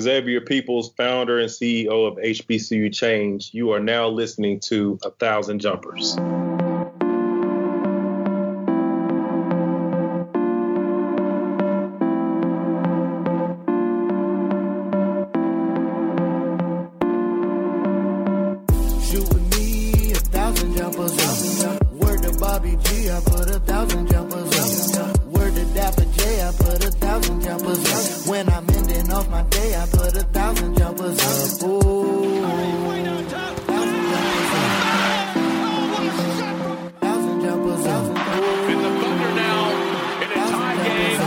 Xavier Peoples, founder and CEO of HBCU Change. You are now listening to A Thousand Jumpers. Shoot with me, a thousand jumpers. Word to Bobby G, I put a thousand jumpers. Word to Dapper J, I put a thousand jumpers. When I'm off my day, I put a thousand jumpers up. Ooh. Thousand jumpers up. Thousand jumpers up. And the Thunder now in a tie game.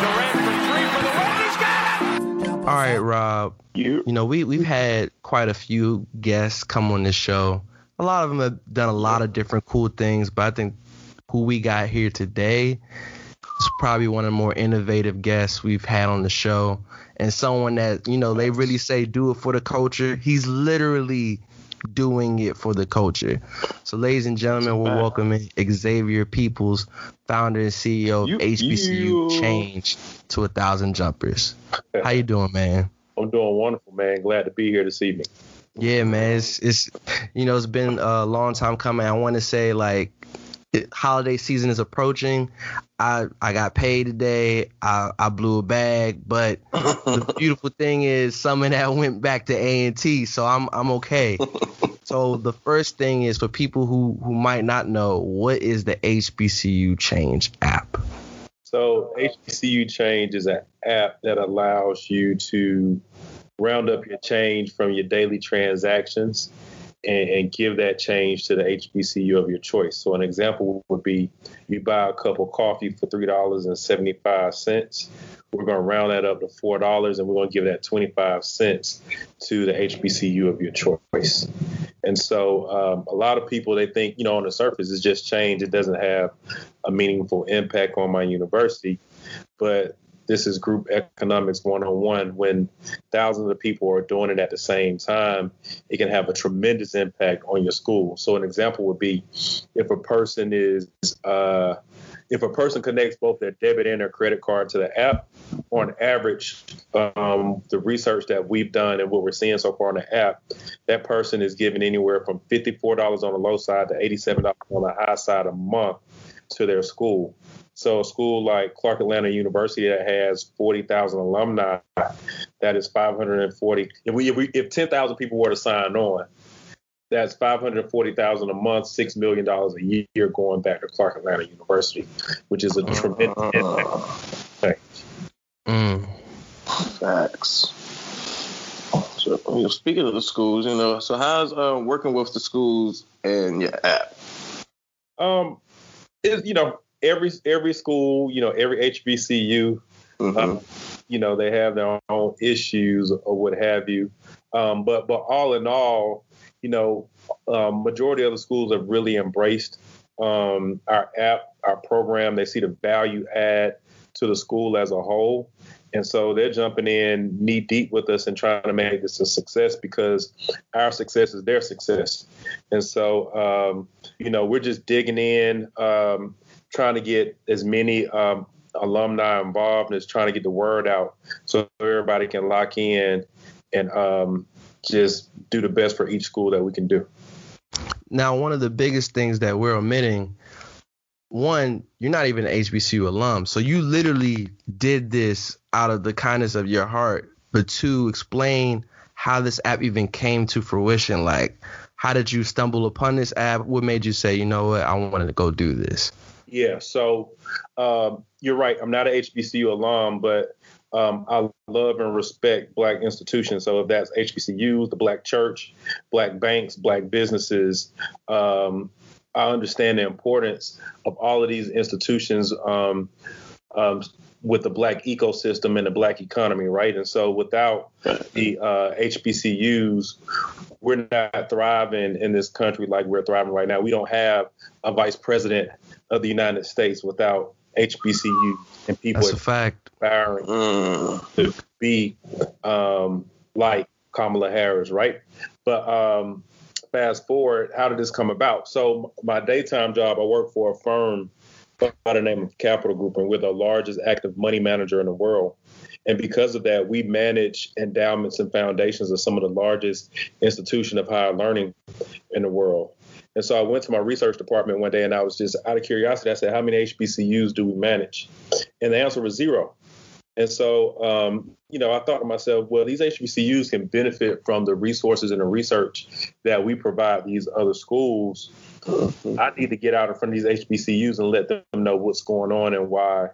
Durant for three for the win. He's got it. All right, Rob. You You know, we we've had quite a few guests come on this show. A lot of them have done a lot of different cool things, but I think who we got here today is probably one of the more innovative guests we've had on the show, and someone that you know they really say do it for the culture. He's literally doing it for the culture. So, ladies and gentlemen, we're welcoming Xavier Peoples, founder and CEO of You- HBCU you- Change to a Thousand Jumpers. How you doing, man? I'm doing wonderful, man. Glad to be here this evening. Yeah, man. It's, it's you know it's been a long time coming. I want to say like it, holiday season is approaching. I I got paid today. I I blew a bag, but the beautiful thing is some of that went back to A and T, so I'm I'm okay. so the first thing is for people who who might not know what is the HBCU Change app. So HBCU Change is an app that allows you to round up your change from your daily transactions and, and give that change to the HBCU of your choice. So an example would be you buy a cup of coffee for three dollars and seventy five cents. We're going to round that up to four dollars, and we're going to give that twenty five cents to the HBCU of your choice. And so um, a lot of people they think you know on the surface it's just change. It doesn't have a meaningful impact on my university, but this is group economics 101 when thousands of people are doing it at the same time it can have a tremendous impact on your school. So an example would be if a person is uh, if a person connects both their debit and their credit card to the app on average um, the research that we've done and what we're seeing so far on the app that person is giving anywhere from $54 on the low side to $87 on the high side a month to their school so a school like Clark Atlanta University that has 40,000 alumni, that is 540. If we if, we, if 10,000 people were to sign on, that's 540,000 a month, six million dollars a year going back to Clark Atlanta University, which is a tremendous impact. Thanks. Mm. Facts. So, you know, speaking of the schools, you know, so how's uh, working with the schools and your app? Um, it, you know, every every school, you know, every HBCU, Mhm. um, you know, they have their own issues or what have you. Um, but but all in all, you know, um, majority of the schools have really embraced um, our app, our program. They see the value add to the school as a whole. And so they're jumping in knee deep with us and trying to make this a success because our success is their success. And so, um, you know, we're just digging in, um, trying to get as many um, alumni involved and just trying to get the word out so everybody can lock in and um, just do the best for each school that we can do. Now, one of the biggest things that we're omitting, one, you're not even an HBCU alum, so you literally did this out of the kindness of your heart. But two, explain how this app even came to fruition. Like, how did you stumble upon this app? What made you say, you know what, I wanted to go do this? Yeah, so um, you're right. I'm not an HBCU alum, but um, I love and respect black institutions. So if that's HBCUs, the black church, black banks, black businesses, um, I understand the importance of all of these institutions um, um, with the black ecosystem and the black economy, right? And so without the uh, HBCUs, we're not thriving in this country like we're thriving right now. We don't have a vice president of the United States without HBCU and people That's a fact. aspiring Mm. to be um, like Kamala Harris, right? But um, fast forward, how did this come about? So my daytime job, I work for a firm by the name of Capital Group, and we're the largest active money manager in the world. And because of that, we manage endowments and foundations of some of the largest institutions of higher learning in the world. And so I went to my research department one day and I was just out of curiosity, I said, How many HBCUs do we manage? And the answer was zero. And so, um, you know, I thought to myself, well, these HBCUs can benefit from the resources and the research that we provide these other schools. I need to get out in front of these HBCUs and let them know what's going on and why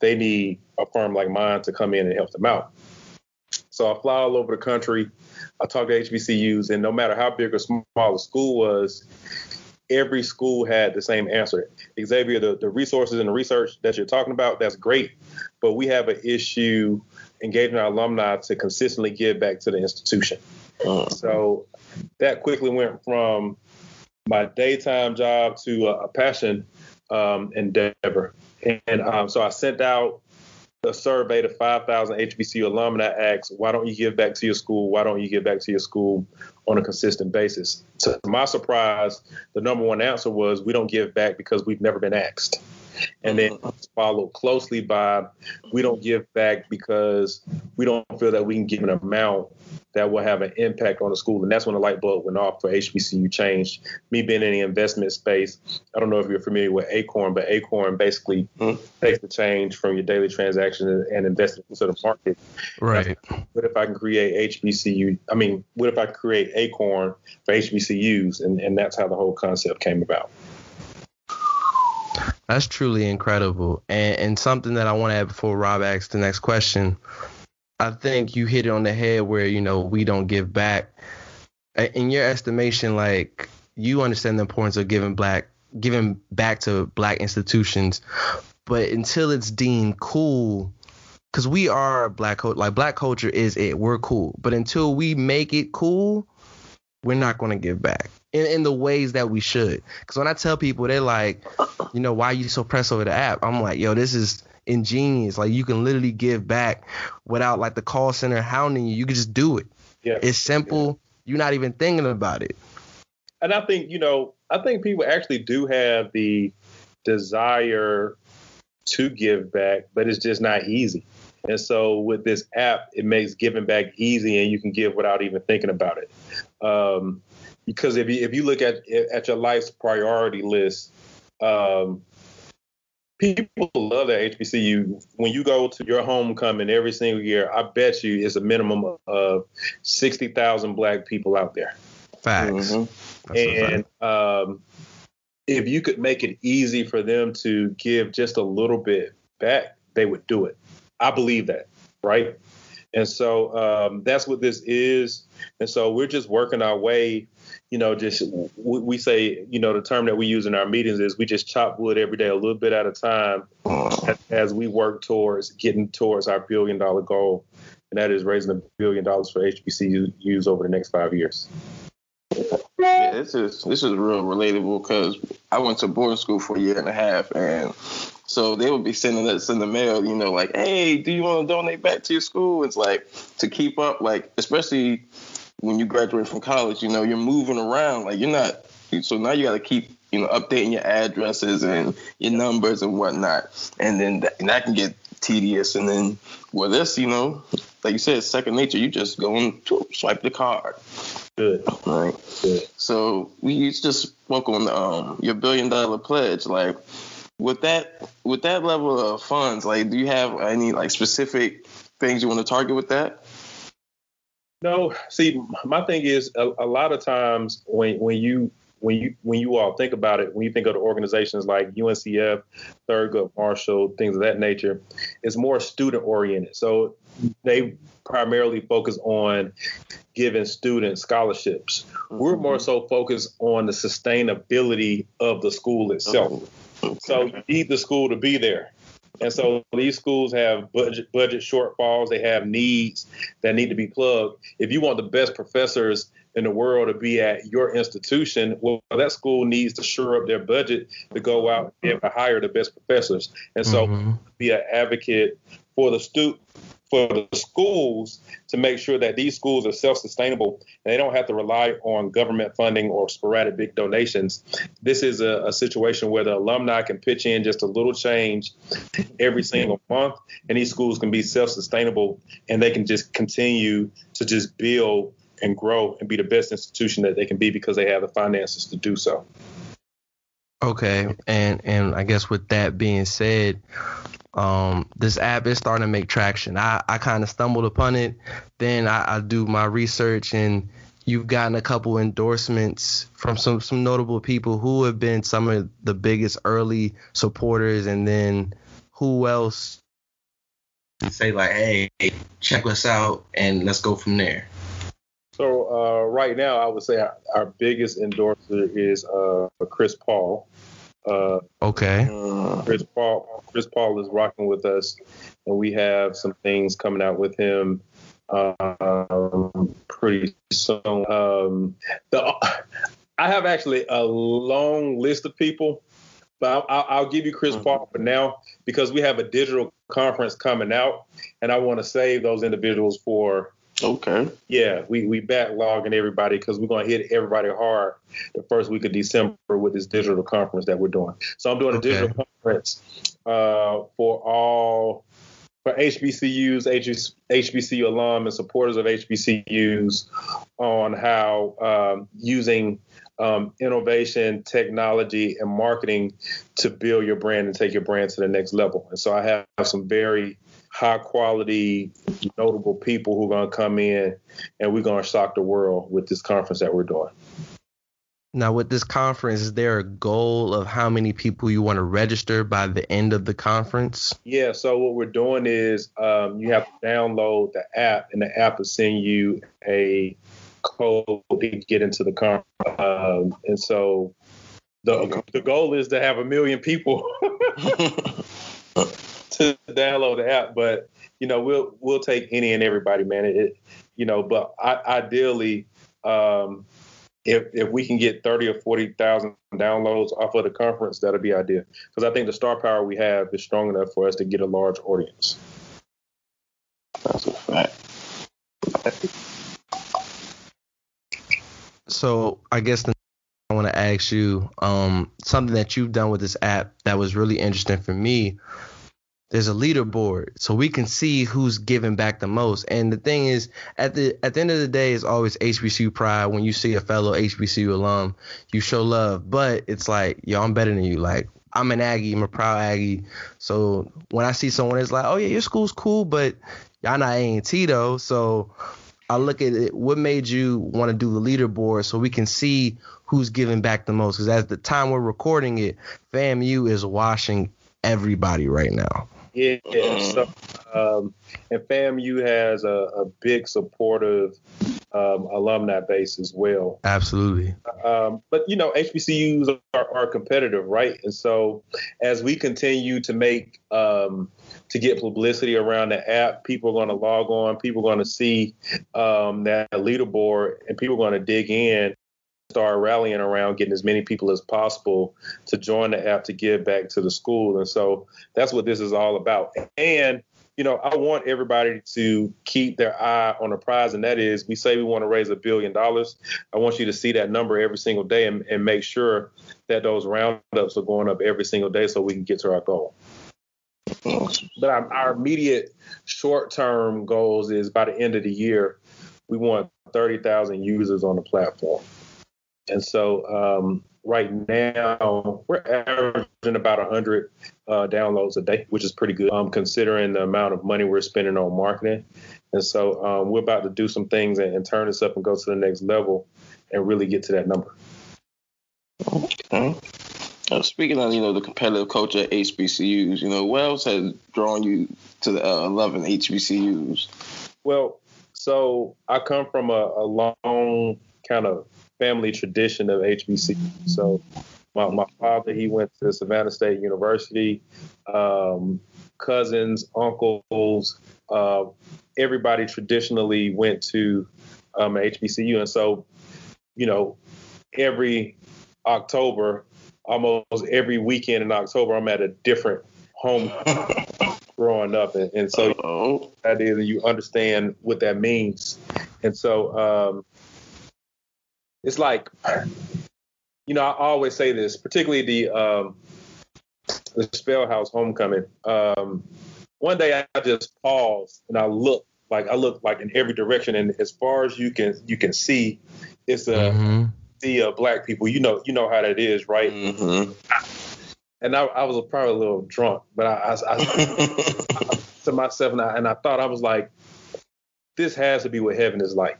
they need a firm like mine to come in and help them out. So I fly all over the country. I talk to HBCUs, and no matter how big or small the school was, every school had the same answer. Xavier, the, the resources and the research that you're talking about, that's great, but we have an issue engaging our alumni to consistently give back to the institution. Mm. So that quickly went from my daytime job to a, a passion um, endeavor. And um, so I sent out a survey to 5,000 HBCU alumni asked, why don't you give back to your school? Why don't you give back to your school on a consistent basis? To my surprise, the number one answer was, we don't give back because we've never been asked. And then followed closely by, we don't give back because we don't feel that we can give an amount that will have an impact on the school. And that's when the light bulb went off for HBCU change. Me being in the investment space, I don't know if you're familiar with Acorn, but Acorn basically Mhm. takes the change from your daily transaction and, and invest it into the market. Right. What if I can create HBCU? I mean, what if I create Acorn for HBCUs? And, and that's how the whole concept came about. That's truly incredible. And, and something that I want to add before Rob asks the next question. I think you hit it on the head where, you know, we don't give back. In your estimation, like you understand the importance of giving black giving back to black institutions, but until it's deemed cool, because we are black like black culture is it, we're cool. But until we make it cool, we're not going to give back in, in the ways that we should. Because when I tell people, they're like, you know, why are you so pressed over the app? I'm like, yo, this is ingenious. Like you can literally give back without like the call center hounding you. You can just do it. Yeah. It's simple. You're not even thinking about it. and I think you know, I think people actually do have the desire to give back, but it's just not easy. And so with this app, it makes giving back easy, and you can give without even thinking about it. Um, because if you if you look at at your life's priority list, um, people love that HBCU. When you go to your homecoming every single year, I bet you it's a minimum of sixty thousand black people out there. Facts. Mhm. That's fact. And um, if you could make it easy for them to give just a little bit back, they would do it. I believe that, right? And so um, that's what this is. And so we're just working our way. You know, just we, say, you know, the term that we use in our meetings is we just chop wood every day, a little bit at a time, as, as we work towards getting towards our billion dollar goal, and that is raising a billion dollars for HBCUs over the next five years. Yeah, this is this is real relatable because I went to boarding school for a year and a half, and so they would be sending us in the mail, you know, like, hey, do you want to donate back to your school? It's like to keep up, like especially when you graduate from college, you know, you're moving around, like you're not. So now you got to keep, you know, updating your addresses and your numbers and whatnot, and then that, and that can get tedious. And then with this, you know, like you said, second nature. You just go and swipe the card. Good. Right. Good. So we just spoke on um, your billion dollar pledge. Like with that with that level of funds, like do you have any like specific things you want to target with that? No, see, my thing is a, a lot of times when when you when you when you all think about it, when you think of the organizations like UNCF, Thurgood Marshall, things of that nature, it's more student oriented. So they primarily focus on giving students scholarships. We're more mm-hmm. so focused on the sustainability of the school itself. Oh, so you need the school to be there. And so these schools have budget budget shortfalls. They have needs that need to be plugged. If you want the best professors in the world to be at your institution, well, that school needs to shore up their budget to go out and hire the best professors. And so, Mhm. be an advocate for the stu- for the schools to make sure that these schools are self-sustainable and they don't have to rely on government funding or sporadic big donations. This is a, a situation where the alumni can pitch in just a little change every single month, and these schools can be self-sustainable and they can just continue to just build and grow and be the best institution that they can be because they have the finances to do so. Okay, and and I guess with that being said, um, this app is starting to make traction. I, I kind of stumbled upon it, then I, I do my research, and you've gotten a couple endorsements from some some notable people who have been some of the biggest early supporters, and then who else? Say like, hey, check us out, and let's go from there. So uh, right now, I would say our, our biggest endorser is uh, Chris Paul. Uh, Okay. Uh, Chris Paul, Chris Paul is rocking with us, and we have some things coming out with him um, pretty soon. Um, the, I have actually a long list of people, but I'll, I'll, I'll give you Chris Paul for now because we have a digital conference coming out, and I want to save those individuals for okay. yeah, we we backlogging everybody because we're gonna hit everybody hard the first week of December with this digital conference that we're doing. So I'm doing a digital conference uh, for all for HBCUs, HBCU alum, and supporters of HBCUs on how um, using um, innovation, technology, and marketing to build your brand and take your brand to the next level. And so I have some very high quality, notable people who are going to come in and we're going to shock the world with this conference that we're doing. Now, with this conference, is there a goal of how many people you want to register by the end of the conference? Yeah, so what we're doing is um, you have to download the app, and the app will send you a code to get into the conference. Um, and so the, the goal is to have a million people to download the app, but you know we'll we'll take any and everybody, man. It, it you know, but I, ideally, um, if if we can get thirty or forty thousand downloads off of the conference, that'll be ideal. Because I think the star power we have is strong enough for us to get a large audience. That's a fact. So, I guess the I want to ask you um, something that you've done with this app that was really interesting for me. There's a leaderboard, so we can see who's giving back the most. And the thing is, at the at the end of the day, it's always HBCU pride. When you see a fellow HBCU alum, you show love. But it's like, yo, I'm better than you. Like, I'm an Aggie, I'm a proud Aggie. So when I see someone it's like, oh yeah, your school's cool, but y'all not A&T though. So I look at it. What made you want to do the leaderboard so we can see who's giving back the most? Because at the time we're recording it, FAMU is washing everybody right now. Yeah. So, um, and FAMU has a, a big supportive um, alumni base as well. Absolutely. Um, but you know, HBCUs are, are competitive, right? And so, as we continue to make um, to get publicity around the app, people are going to log on, people are going to see um, that leaderboard, and people are going to dig in, start rallying around getting as many people as possible to join the app to give back to the school. And so, that's what this is all about. And you know, I want everybody to keep their eye on the prize, and that is we say we want to raise a billion dollars. I want you to see that number every single day and, and make sure that those roundups are going up every single day so we can get to our goal. But our, our immediate short term goals is by the end of the year, we want 30,000 users on the platform. And so um, right now, we're averaging about 100 uh, downloads a day, which is pretty good um, considering the amount of money we're spending on marketing. And so um, we're about to do some things and, and turn this up and go to the next level and really get to that number. Okay. Uh, speaking of you know the competitive culture at HBCUs, you know what else has drawn you to the uh, 11 HBCUs? Well, so I come from a, a long kind of family tradition of HBC. So my, my father, he went to Savannah State University. Um, cousins, uncles, uh, everybody traditionally went to um, HBCU, and so you know every October, almost every weekend in October, I'm at a different home growing up, and, and so Oh, that is, and you understand what that means. And so um, it's like, you know, I always say this, particularly the um, the Spell House homecoming. Um, one day I just paused and I looked like I looked like in every direction, and as far as you can you can see, it's a Mhm. sea of black people. You know, you know how that is, right? mhm. And I, I was probably a little drunk, but I, I, I to myself and I, and I thought I was like, this has to be what heaven is like.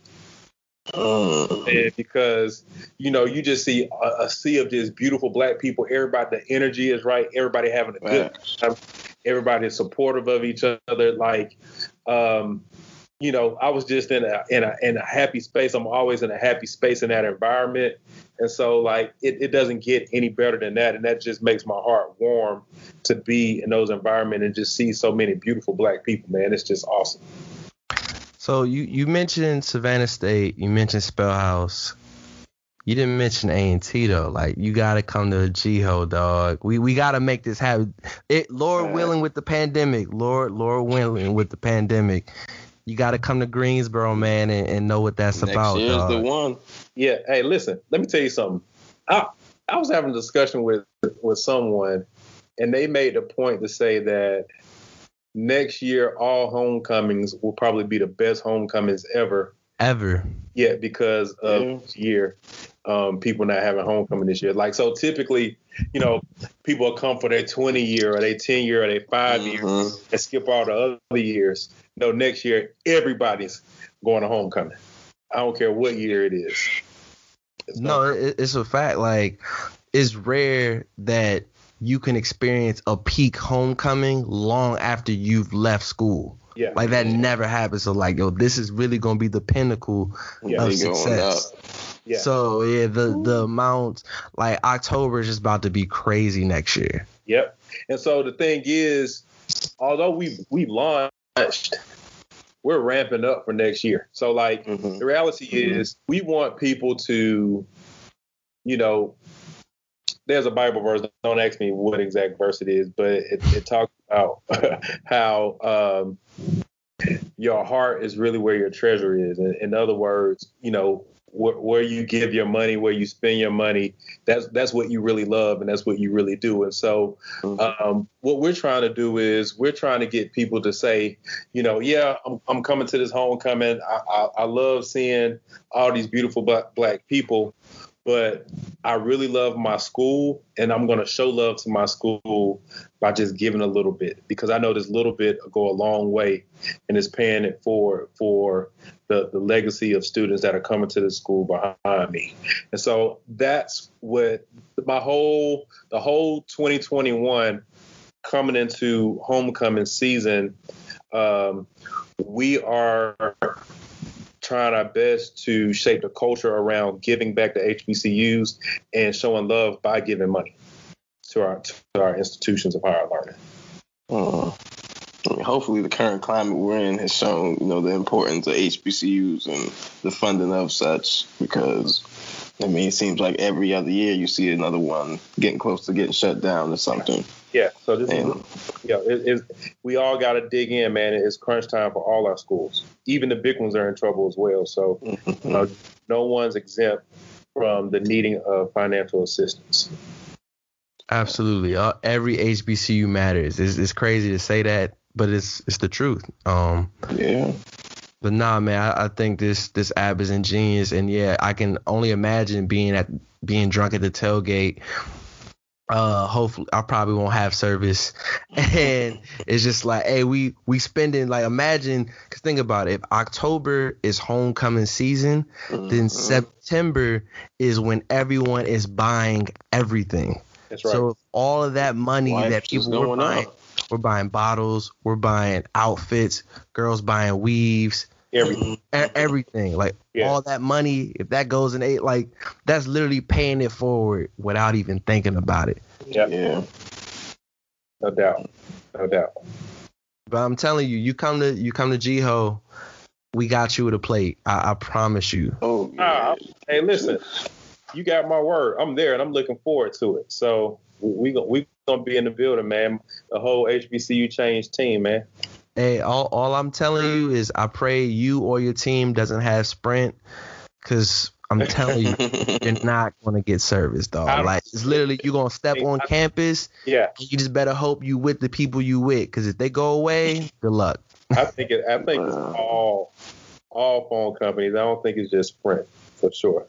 And because you know you just see a, a sea of just beautiful black people. Everybody the energy is right. Everybody having a good time. Everybody is supportive of each other. Like um you know i was just in a in a in a happy space. I'm always in a happy space in that environment. And so like it, it doesn't get any better than that. And that just makes my heart warm to be in those environments and just see so many beautiful black people man. It's just awesome So you you mentioned Savannah State, you mentioned Spellhouse. You didn't mention A and T though. Like you gotta come to GHO, dog. We we gotta make this happen. It Lord willing with the pandemic. Lord Lord willing with the pandemic. You gotta come to Greensboro, man, and, and know what that's Next about, year's dog. the one. Yeah. Hey, listen. Let me tell you something. I I was having a discussion with with someone, and they made a point to say that next year all homecomings will probably be the best homecomings ever. Ever. Yeah, because of Yeah. this year, um, people not having homecoming this year. Like so, typically, you know, people will come for their 20 year or their 10 year or their 5 year Mhm. and skip all the other years. No, next year everybody's going to homecoming. I don't care what year it is. It's No, it, it's a fact. Like, it's rare that you can experience a peak homecoming long after you've left school. Yeah. Like that never happens. So like, yo, this is really gonna be the pinnacle Yeah, of success. Yeah. So yeah, the the amount like October is just about to be crazy next year. Yep. And so the thing is, although we we launched, we're ramping up for next year. So like Mhm. the reality is we want people to, you know, there's a Bible verse. Don't ask me what exact verse it is, but it, it talks about how um, your heart is really where your treasure is. In, in other words, you know, where, where you give your money, where you spend your money, that's that's what you really love, and that's what you really do. And so, um, what we're trying to do is we're trying to get people to say, you know, yeah, I'm, I'm coming to this homecoming. I, I, I love seeing all these beautiful black, black people, but I really love my school, and I'm going to show love to my school by just giving a little bit because I know this little bit will go a long way, and it's paying it forward for the, the legacy of students that are coming to the school behind me. And so that's what my whole the whole 2021 coming into homecoming season, um, we are trying our best to shape the culture around giving back to HBCUs and showing love by giving money to our to our institutions of higher learning. Uh, hopefully, the current climate we're in has shown, you know, the importance of HBCUs and the funding of such. Because, I mean, it seems like every other year you see another one getting close to getting shut down or something. Yeah, so this And is yeah, it, it's, we all got to dig in, man. It's crunch time for all our schools. Even the big ones are in trouble as well. So you know, no one's exempt from the needing of financial assistance. Absolutely. Uh, every HBCU matters. It's, it's crazy to say that, but it's it's the truth. Um, yeah, but nah, man, I, I think this this app is ingenious, and yeah, I can only imagine being at being drunk at the tailgate. Uh, hopefully, I probably won't have service, and it's just like, hey, we we spending like imagine, cause think about it. If October is homecoming season, then Mhm. September is when everyone is buying everything. That's right. So all of that money that people were buying, up. we're buying bottles, we're buying outfits, girls buying weaves, Everything. e- everything. Like Yeah. all that money, if that goes in eight, like that's literally paying it forward without even thinking about it. Yeah, yeah. no doubt, no doubt. But I'm telling you, you come to you come to Jiho, we got you with a plate. I, I promise you. Oh, Ah, yeah. hey, listen, you got my word. I'm there, and I'm looking forward to it. So we gon- we gonna be in the building, man. The whole HBCU change team, man. Hey, all all I'm telling you is I pray you or your team doesn't have Sprint, cause I'm telling you, you're not gonna get service, dog. I- Like it's literally you're gonna step on I- campus. Yeah, You just better hope you with the people you with, cause if they go away, good luck. I think it. I think it's all all phone companies. I don't think it's just Sprint for sure.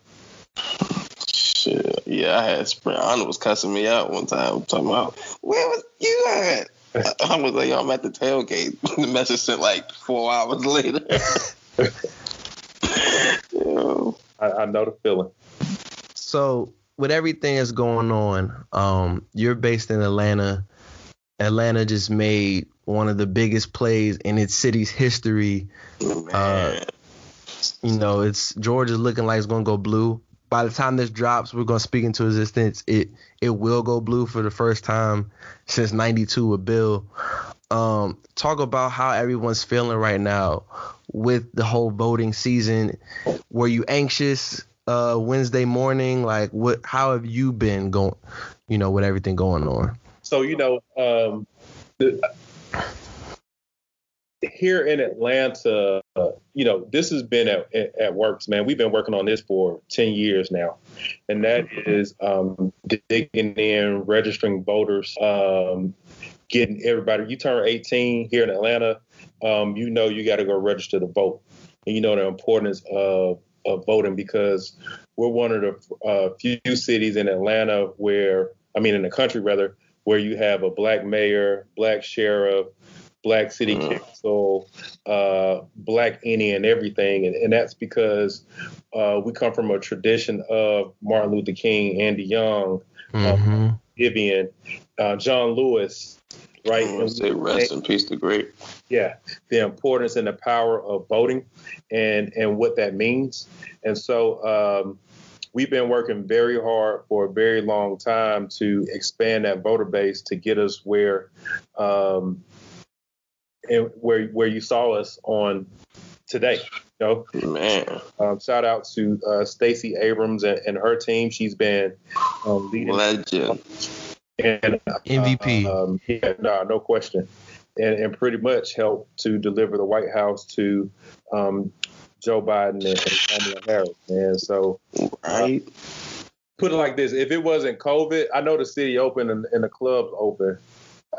Shit. Yeah, I had Sprint. Anna was cussing me out one time, I'm talking about where was you at? I was like, I'm at the tailgate. The message sent like four hours later. Yo. I, I know the feeling. So with everything that's going on, um, you're based in Atlanta. Atlanta just made one of the biggest plays in its city's history. Man. You know, it's Georgia's looking like it's gonna go blue. By the time this drops, we're gonna speak into existence. It it will go blue for the first time since '92 with Bill. Um, talk about how everyone's feeling right now with the whole voting season. Were you anxious uh, Wednesday morning? Like, what? How have you been going? You know, with everything going on. So you know, um, here in Atlanta, uh, you know, this has been at, at, at Works, man. We've been working on this for ten years now, and that is um, digging in, registering voters, um, getting everybody. You turn 18 here in Atlanta, um, you know you got to go register to vote, and you know the importance of of voting because we're one of the uh, few cities in Atlanta where, I mean, in the country rather, where you have a black mayor, black sheriff, black city Mm. council, uh, black any and everything, and, and that's because uh, we come from a tradition of Martin Luther King, Andy Young, hmm Vivian, uh, John Lewis, right? I want say rest in peace to great. yeah, the importance and the power of voting and and what that means. And so um, we've been working very hard for a very long time to expand that voter base to get us where um, and where where you saw us on today. You know, Man, um, shout out to uh, Stacey Abrams and, and her team. She's been um, leading legend. and MVP. Um, yeah, no, no question, and and pretty much helped to deliver the White House to um, Joe Biden and, and Kamala Harris. And so, Right? put it like this: if it wasn't COVID, I know the city open and, and the clubs open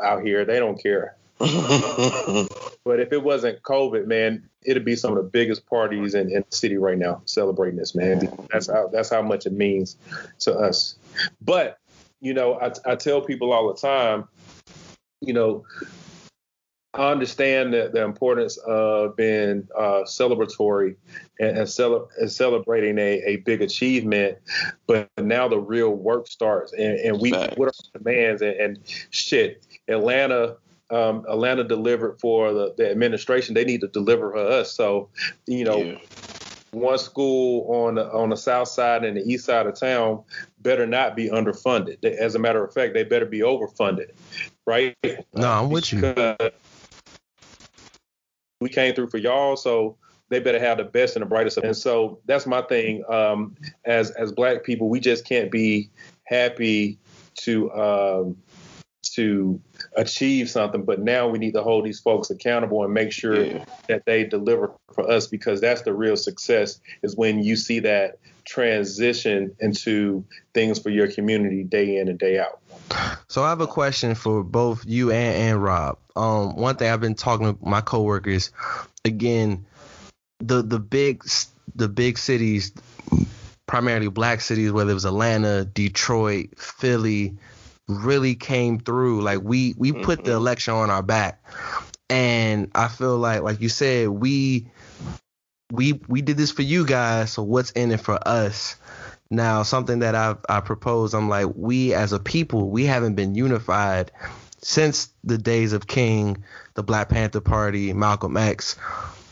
out here. They don't care. But if it wasn't COVID, man, it'd be some of the biggest parties in, in the city right now celebrating this, man. That's how that's how much it means to us. But you know, I, I tell people all the time, you know, I understand that the importance of being uh, celebratory and, and, cele- and celebrating a, a big achievement, but now the real work starts, and, and we what are our demands and, and shit. Atlanta, um, Atlanta delivered for the, the administration. They need to deliver for us. So, you know, Yeah. one school on the, on the south side and the east side of town better not be underfunded. They- As a matter of fact, they better be overfunded, right? No, I'm with you. We came through for y'all, so they better have the best and the brightest. And so that's my thing. Um, as as black people, we just can't be happy to um, to achieve something, but now we need to hold these folks accountable and make sure Yeah. that they deliver for us because that's the real success is when you see that transition into things for your community day in and day out. So I have a question for both you and, and Rob. Um, one thing I've been talking to my coworkers, again, the the big the big cities, primarily black cities, whether it was Atlanta, Detroit, Philly, really came through. Like we we put the mm-hmm. election on our back, and I feel like like you said we we we did this for you guys. So what's in it for us? Now, something that I've I propose, I'm like, we as a people, we haven't been unified since the days of King, the Black Panther Party, Malcolm X.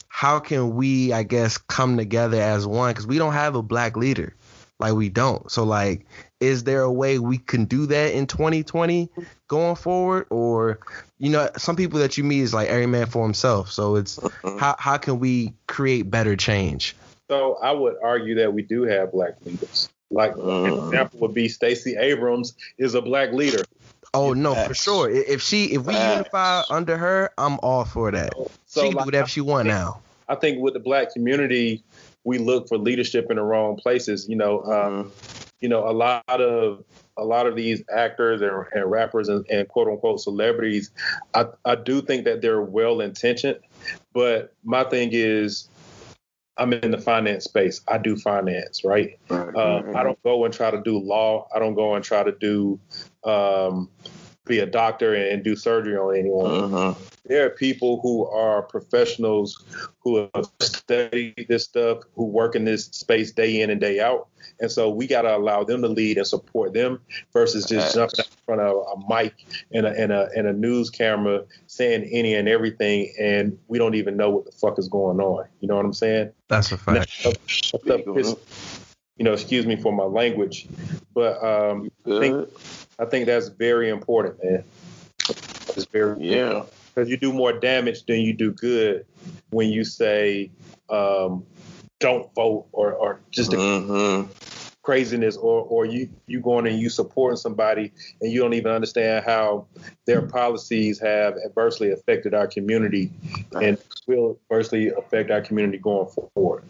How can we, I guess, come together as one? Because we don't have a black leader. Like we don't. So like, is there a way we can do that in 2020 going forward? Or, you know, some people that you meet is like every man for himself. So it's how how can we create better change? So I would argue that we do have black leaders. Like an mm. example would be Stacey Abrams is a black leader. Oh no, for sure. If she if we Facts. unify under her, I'm all for that. So she can do like, whatever she want now. I think with the black community, we look for leadership in the wrong places. You know, um, you know, a lot of a lot of these actors and, and rappers and, and quote unquote celebrities, I, I do think that they're well intentioned, but my thing is, I'm in the finance space. I do finance, right? Um, I don't go and try to do law. I don't go and try to do um, be a doctor and do surgery on anyone Mhm. There are people who are professionals who have studied this stuff, who work in this space day in and day out. And so we got to allow them to lead and support them versus just Facts. jumping out in front of a mic and a, and, a, and a news camera saying any and everything. And we don't even know what the fuck is going on. You know what I'm saying? That's a And that fact. stuff- that stuff piss- you know, excuse me for my language, but um, Good. I think that's very important, man. It's very Yeah. Because you do more damage than you do good when you say um, don't vote or, or just Mhm. craziness or, or you you going and you supporting somebody and you don't even understand how their policies have adversely affected our community and will adversely affect our community going forward.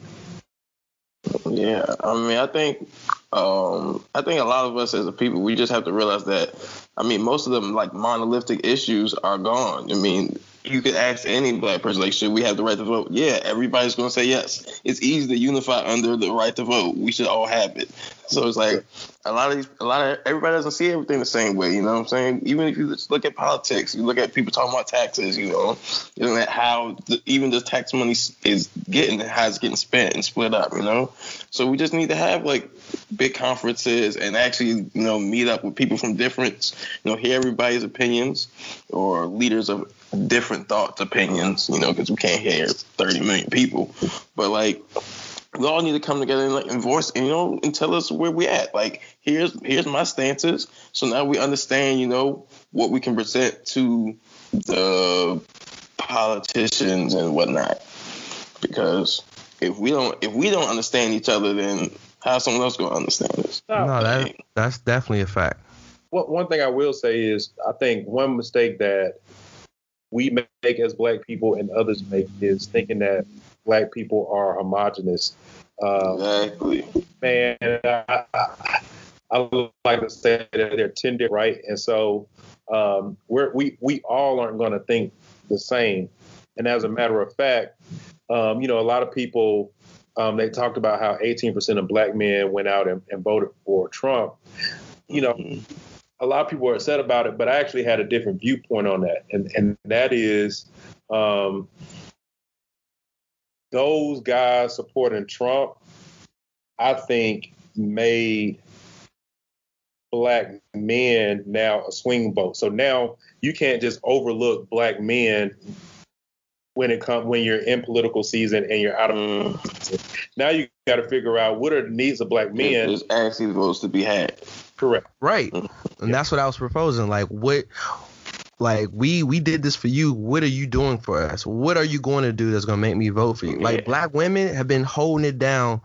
Yeah, I mean, I think, um, I think a lot of us as a people, we just have to realize that. I mean, most of them like monolithic issues are gone. I mean, you could ask any black person, like, should we have the right to vote? Yeah, everybody's gonna say yes. It's easy to unify under the right to vote. We should all have it. So it's like a lot of these, a lot of everybody doesn't see everything the same way. You know what I'm saying? Even if you just look at politics, you look at people talking about taxes. You know, you know how the, even the tax money is getting, how it's getting spent and split up. You know, so we just need to have like big conferences and actually, you know, meet up with people from different, you know, hear everybody's opinions or leaders of different thoughts, opinions. You know, because we can't hear 30 million people, but like we all need to come together and like and voice, you know, and tell us where we at. Like, here's here's my stances. So now we understand, you know, what we can present to the politicians and whatnot. Because if we don't if we don't understand each other, then how's someone else gonna understand us? No, that that's definitely a fact. One, one thing I will say is I think one mistake that we make as black people and others make is thinking that black people are homogenous. Um, Exactly. man, I, I, I would like to say that they're tender, right? And so um, we're, we we all aren't going to think the same. And as a matter of fact, um, you know, a lot of people um, they talked about how 18% of black men went out and, and voted for Trump. You know, a lot of people are upset about it, but I actually had a different viewpoint on that, and and that is. Um, those guys supporting Trump, I think, made black men now a swing vote. So now you can't just overlook black men when it comes when you're in political season and you're out of Mm, now you got to figure out what are the needs of black men. there's actually votes to be had. Correct. Right. And that's what I was proposing. Like what like we we did this for you. What are you doing for us? What are you going to do that's going to make me vote for you? Like Yeah. black women have been holding it down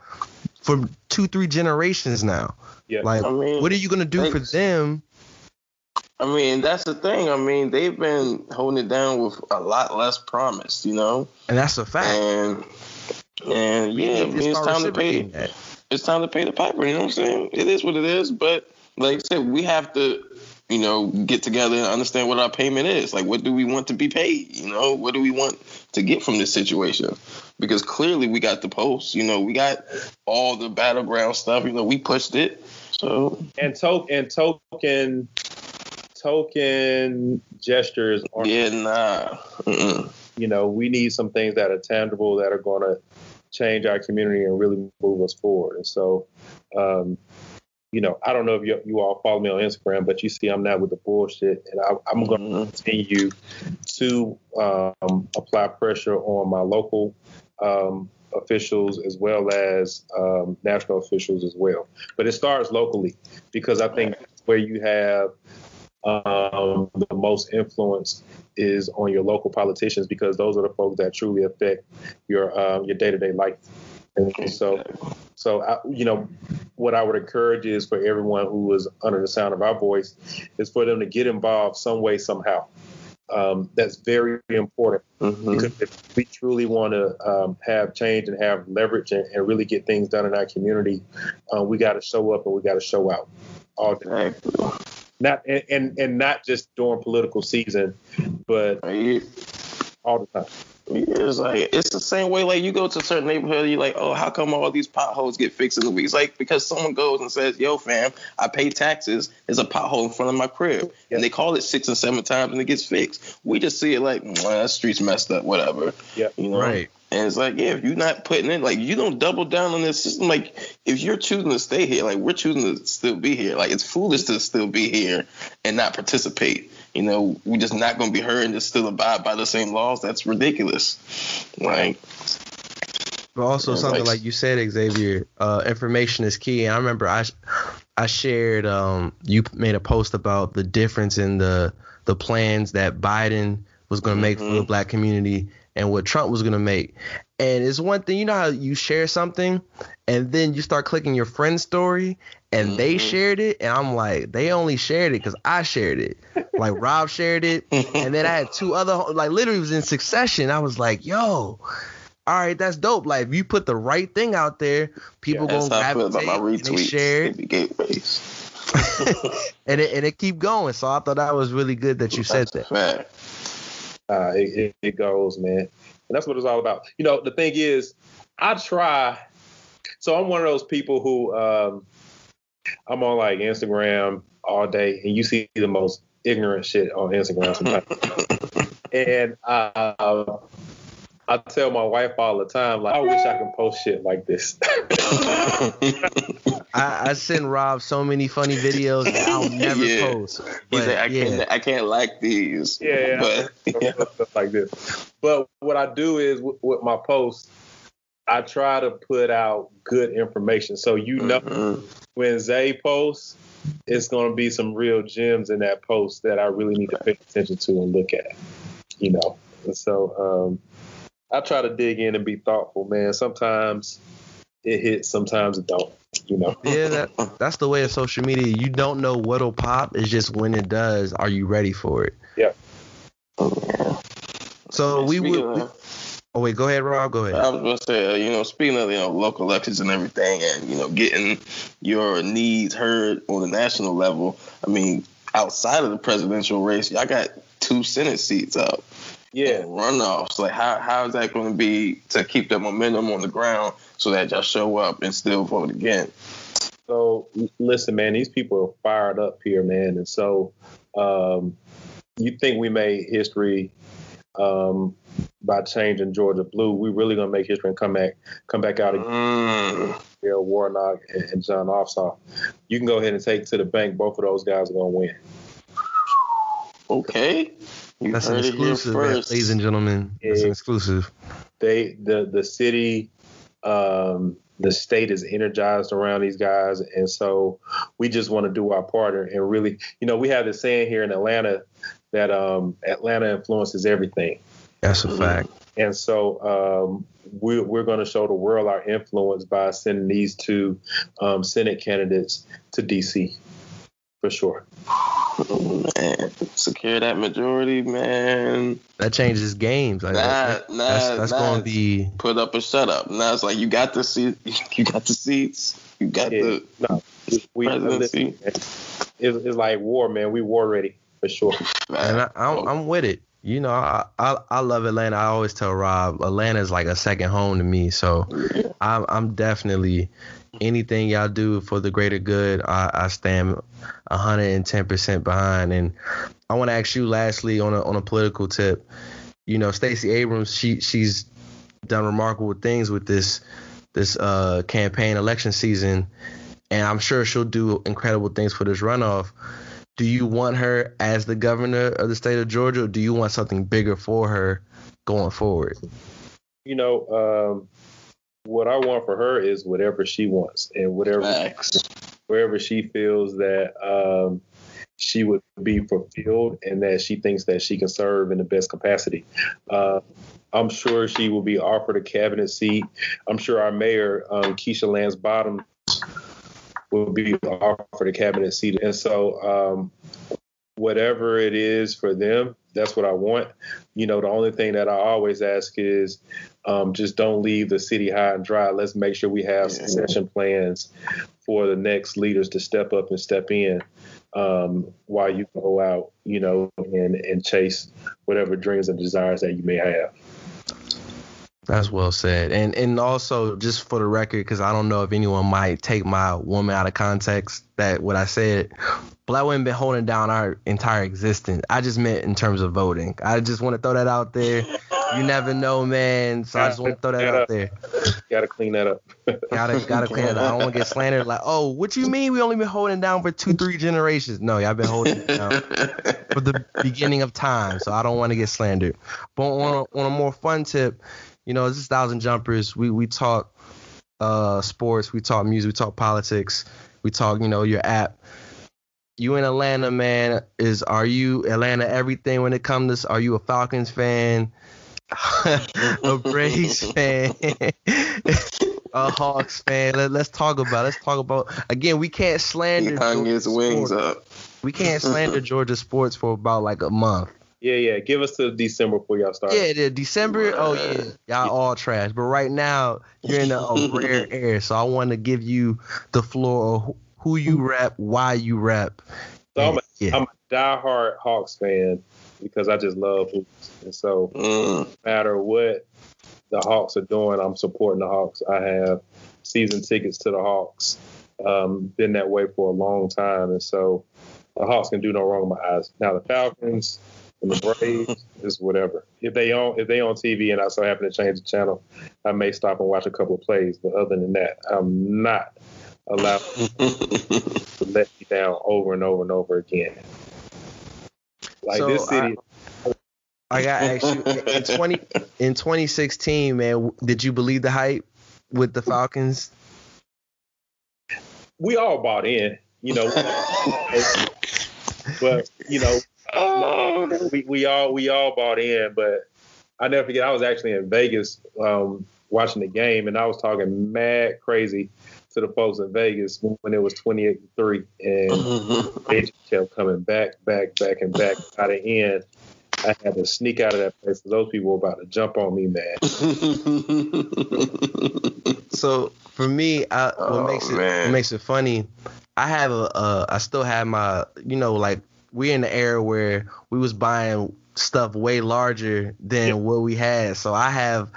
for 2 3 generations now. Yeah. Like I mean, what are you going to do for them? I mean, that's the thing. I mean, they've been holding it down with a lot less promise, you know. And that's a fact. And and yeah, I mean, it's time to pay. that. It's time to pay the piper. You know what I'm saying? It is what it is. But like I said, we have to, you know, get together and understand what our payment is. Like, what do we want to be paid? You know, what do we want to get from this situation? Because clearly, we got the post. You know, we got all the battleground stuff. You know, we pushed it. So And to- and token token gestures are yeah, nah. Mm-mm. you know, we need some things that are tangible that are going to change our community and really move us forward. And so, um, you know, I don't know if you, you all follow me on Instagram, but you see I'm not with the bullshit, and I, I'm going to continue to um, apply pressure on my local um, officials as well as um, national officials as well. But it starts locally because I think where you have um, the most influence is on your local politicians because those are the folks that truly affect your um, your day to day life. And so, so I, you know, what I would encourage is for everyone who is under the sound of our voice, is for them to get involved some way somehow. Um, that's very important Mm-hmm. because if we truly want to um, have change and have leverage and, and really get things done in our community, uh, we got to show up and we got to show out all day. Exactly. Not and, and and not just during political season, but Right. all the time. It's like it's the same way. Like you go to a certain neighborhood, you're like, oh, how come all these potholes get fixed in the week? It's like because someone goes and says, yo, fam, I pay taxes. There's a pothole in front of my crib, Yeah. and they call it six and seven times, and it gets fixed. We just see it like, "Mwah, that street's messed up, whatever. Yeah. You know. Right. And it's like, yeah, if you're not putting in, like, you don't double down on this system. Like, if you're choosing to stay here, like, we're choosing to still be here. Like, it's foolish to still be here and not participate. You know, we're just not going to be heard and just still abide by the same laws. That's ridiculous. Like, But also Yeah, something like- like you said, Xavier, uh, information is key. And I remember I I shared um, you made a post about the difference in the the plans that Biden was going to make for the Mhm. black community and what Trump was going to make. And it's one thing, you know how you share something and then you start clicking your friend's story and they Mhm. shared it and I'm like, they only shared it because I shared it. Like Rob shared it and then I had two other like literally it was in succession. I was like, yo, all right, that's dope. Like if you put the right thing out there, people that's gonna how I feel about my and retweets. share They it, gateways. and it and it keep going. So I thought that was really good that you said That's a that. fact. Uh, it, it, it goes, man. And that's what it's all about. You know, the thing is, I try. So I'm one of those people who um, I'm on like Instagram all day, and you see the most ignorant shit on Instagram sometimes. and uh, I tell my wife all the time, like, I wish I could post shit like this. I, I send Rob so many funny videos that I'll never Yeah. post. He But said, I yeah, can't, I can't like these. Yeah, yeah. But stuff like this. But what I do is with, with my posts, I try to put out good information. So you know Mhm. when Zay posts, it's going to be some real gems in that post that I really need to pay attention to and look at. You know, and so um, I try to dig in and be thoughtful, man. Sometimes it hits, sometimes it don't. You know. yeah, that, that's the way of social media. You don't know what'll pop. It's just when it does, are you ready for it? Yeah. So we Speaking would. of- Oh wait, go ahead, Rob. Go ahead. I was going to say, uh, you know, speaking of you know local elections and everything, and you know, getting your needs heard on the national level. I mean, outside of the presidential race, y'all got two Senate seats up. Yeah. runoffs. Like, how how is that going to be to keep the momentum on the ground so that y'all show up and still vote again? So listen, man, these people are fired up here, man, and so um, you think we made history um, by changing Georgia blue? We really gonna make history and come back, come back out again. Mm. Bill Warnock and, Jon Ossoff. You can go ahead and take to the bank. Both of those guys are gonna win. Okay, you That's an exclusive, ladies and gentlemen. That's an exclusive. They the the city. Um, the state is energized around these guys, and so we just want to do our part and- really, you know, we have this saying here in Atlanta that um, Atlanta influences everything. That's a fact. And so um, we're, we're going to show the world our influence by sending these two um, Senate candidates to D.C. for sure. Man, secure that majority, man. That changes games. Like, Nah, that- nah, that's that's nah. going to be. Put up or shut up. Now it's like you got the seat, you got the seats, you got Yeah. the No, we, presidency. it's, it's like war, man. We war ready for sure. And I, I'm, I'm with it. You know, I, I I love Atlanta. I always tell Rob, Atlanta is like a second home to me. So I'm I'm definitely anything y'all do for the greater good. I, I stand 110 percent behind. And I want to ask you, lastly, on a on a political tip. You know, Stacey Abrams, she she's done remarkable things with this this uh, campaign election season, and I'm sure she'll do incredible things for this runoff do you want her as the governor of the state of Georgia, or do you want something bigger for her going forward? You know, um, what I want for her is whatever she wants and whatever Facts. wherever she feels that um, she would be fulfilled and that she thinks that she can serve in the best capacity. Uh, I'm sure she will be offered a cabinet seat. I'm sure our mayor, um, Keisha Lance Bottoms, will be offered a cabinet seat. And so, um, whatever it is for them, that's what I want. You know, the only thing that I always ask is um, just don't leave the city high and dry. Let's make sure we have succession plans for the next leaders to step up and step in um, while you go out, you know, and, and chase whatever dreams and desires that you may have. That's well said. And and also just for the record, because I don't know if anyone might take my woman out of context that what I said. Black women been holding down our entire existence. I just meant in terms of voting. I just want to throw that out there. You never know, man. So I just want to throw that out there. Got to clean that up. Gotta gotta clean it. up. I don't want to get slandered. Like, oh, what you mean? We only been holding down for two, three generations. No, y'all been holding it down for the beginning of time. So I don't want to get slandered. But on a, on a more fun tip, you know, this is Thousand Jumpers. We we talk uh sports, we talk music, we talk politics, we talk, you know, your app. You in Atlanta, man? Is are you Atlanta everything when it comes to? Are you a Falcons fan? a Braves fan? a Hawks fan? Let, let's talk about. Let's talk about again. We can't He slander. hung his Georgia wings sports. up. We can't slander Georgia sports for about like a month. Yeah, yeah. Give us to December before y'all start. Yeah, the December. Oh yeah, y'all all trash. But right now you're in a, a rare air, so I want to give you the floor. Of who you rap, why you rap. So I'm a, yeah. I'm a diehard Hawks fan because I just love hoops. And so Mm. no matter what the Hawks are doing, I'm supporting the Hawks. I have season tickets to the Hawks. Um, been that way for a long time, and so the Hawks can do no wrong in my eyes. Now the Falcons and the Braves is whatever. If they on if they on TV and I so happen to change the channel, I may stop and watch a couple of plays. But other than that, I'm not allowed to let me down over and over and over again. Like So, this city, I got to ask you in twenty in 2016, man. Did you believe the hype with the Falcons? we all bought in, you know. but you know, Oh, we, we all we all bought in. But I never forget, I was actually in Vegas um, watching the game, and I was talking mad crazy to the folks in Vegas when it was 28 to three, and they just kept coming back, back, back, and back. By the end, I had to sneak out of that place because those people were about to jump on me, man. So for me, I, what Oh, makes it man. what makes it funny, I have a uh, I still have my you know like we're in the era where we was buying stuff way larger than Yeah. what we had. So I have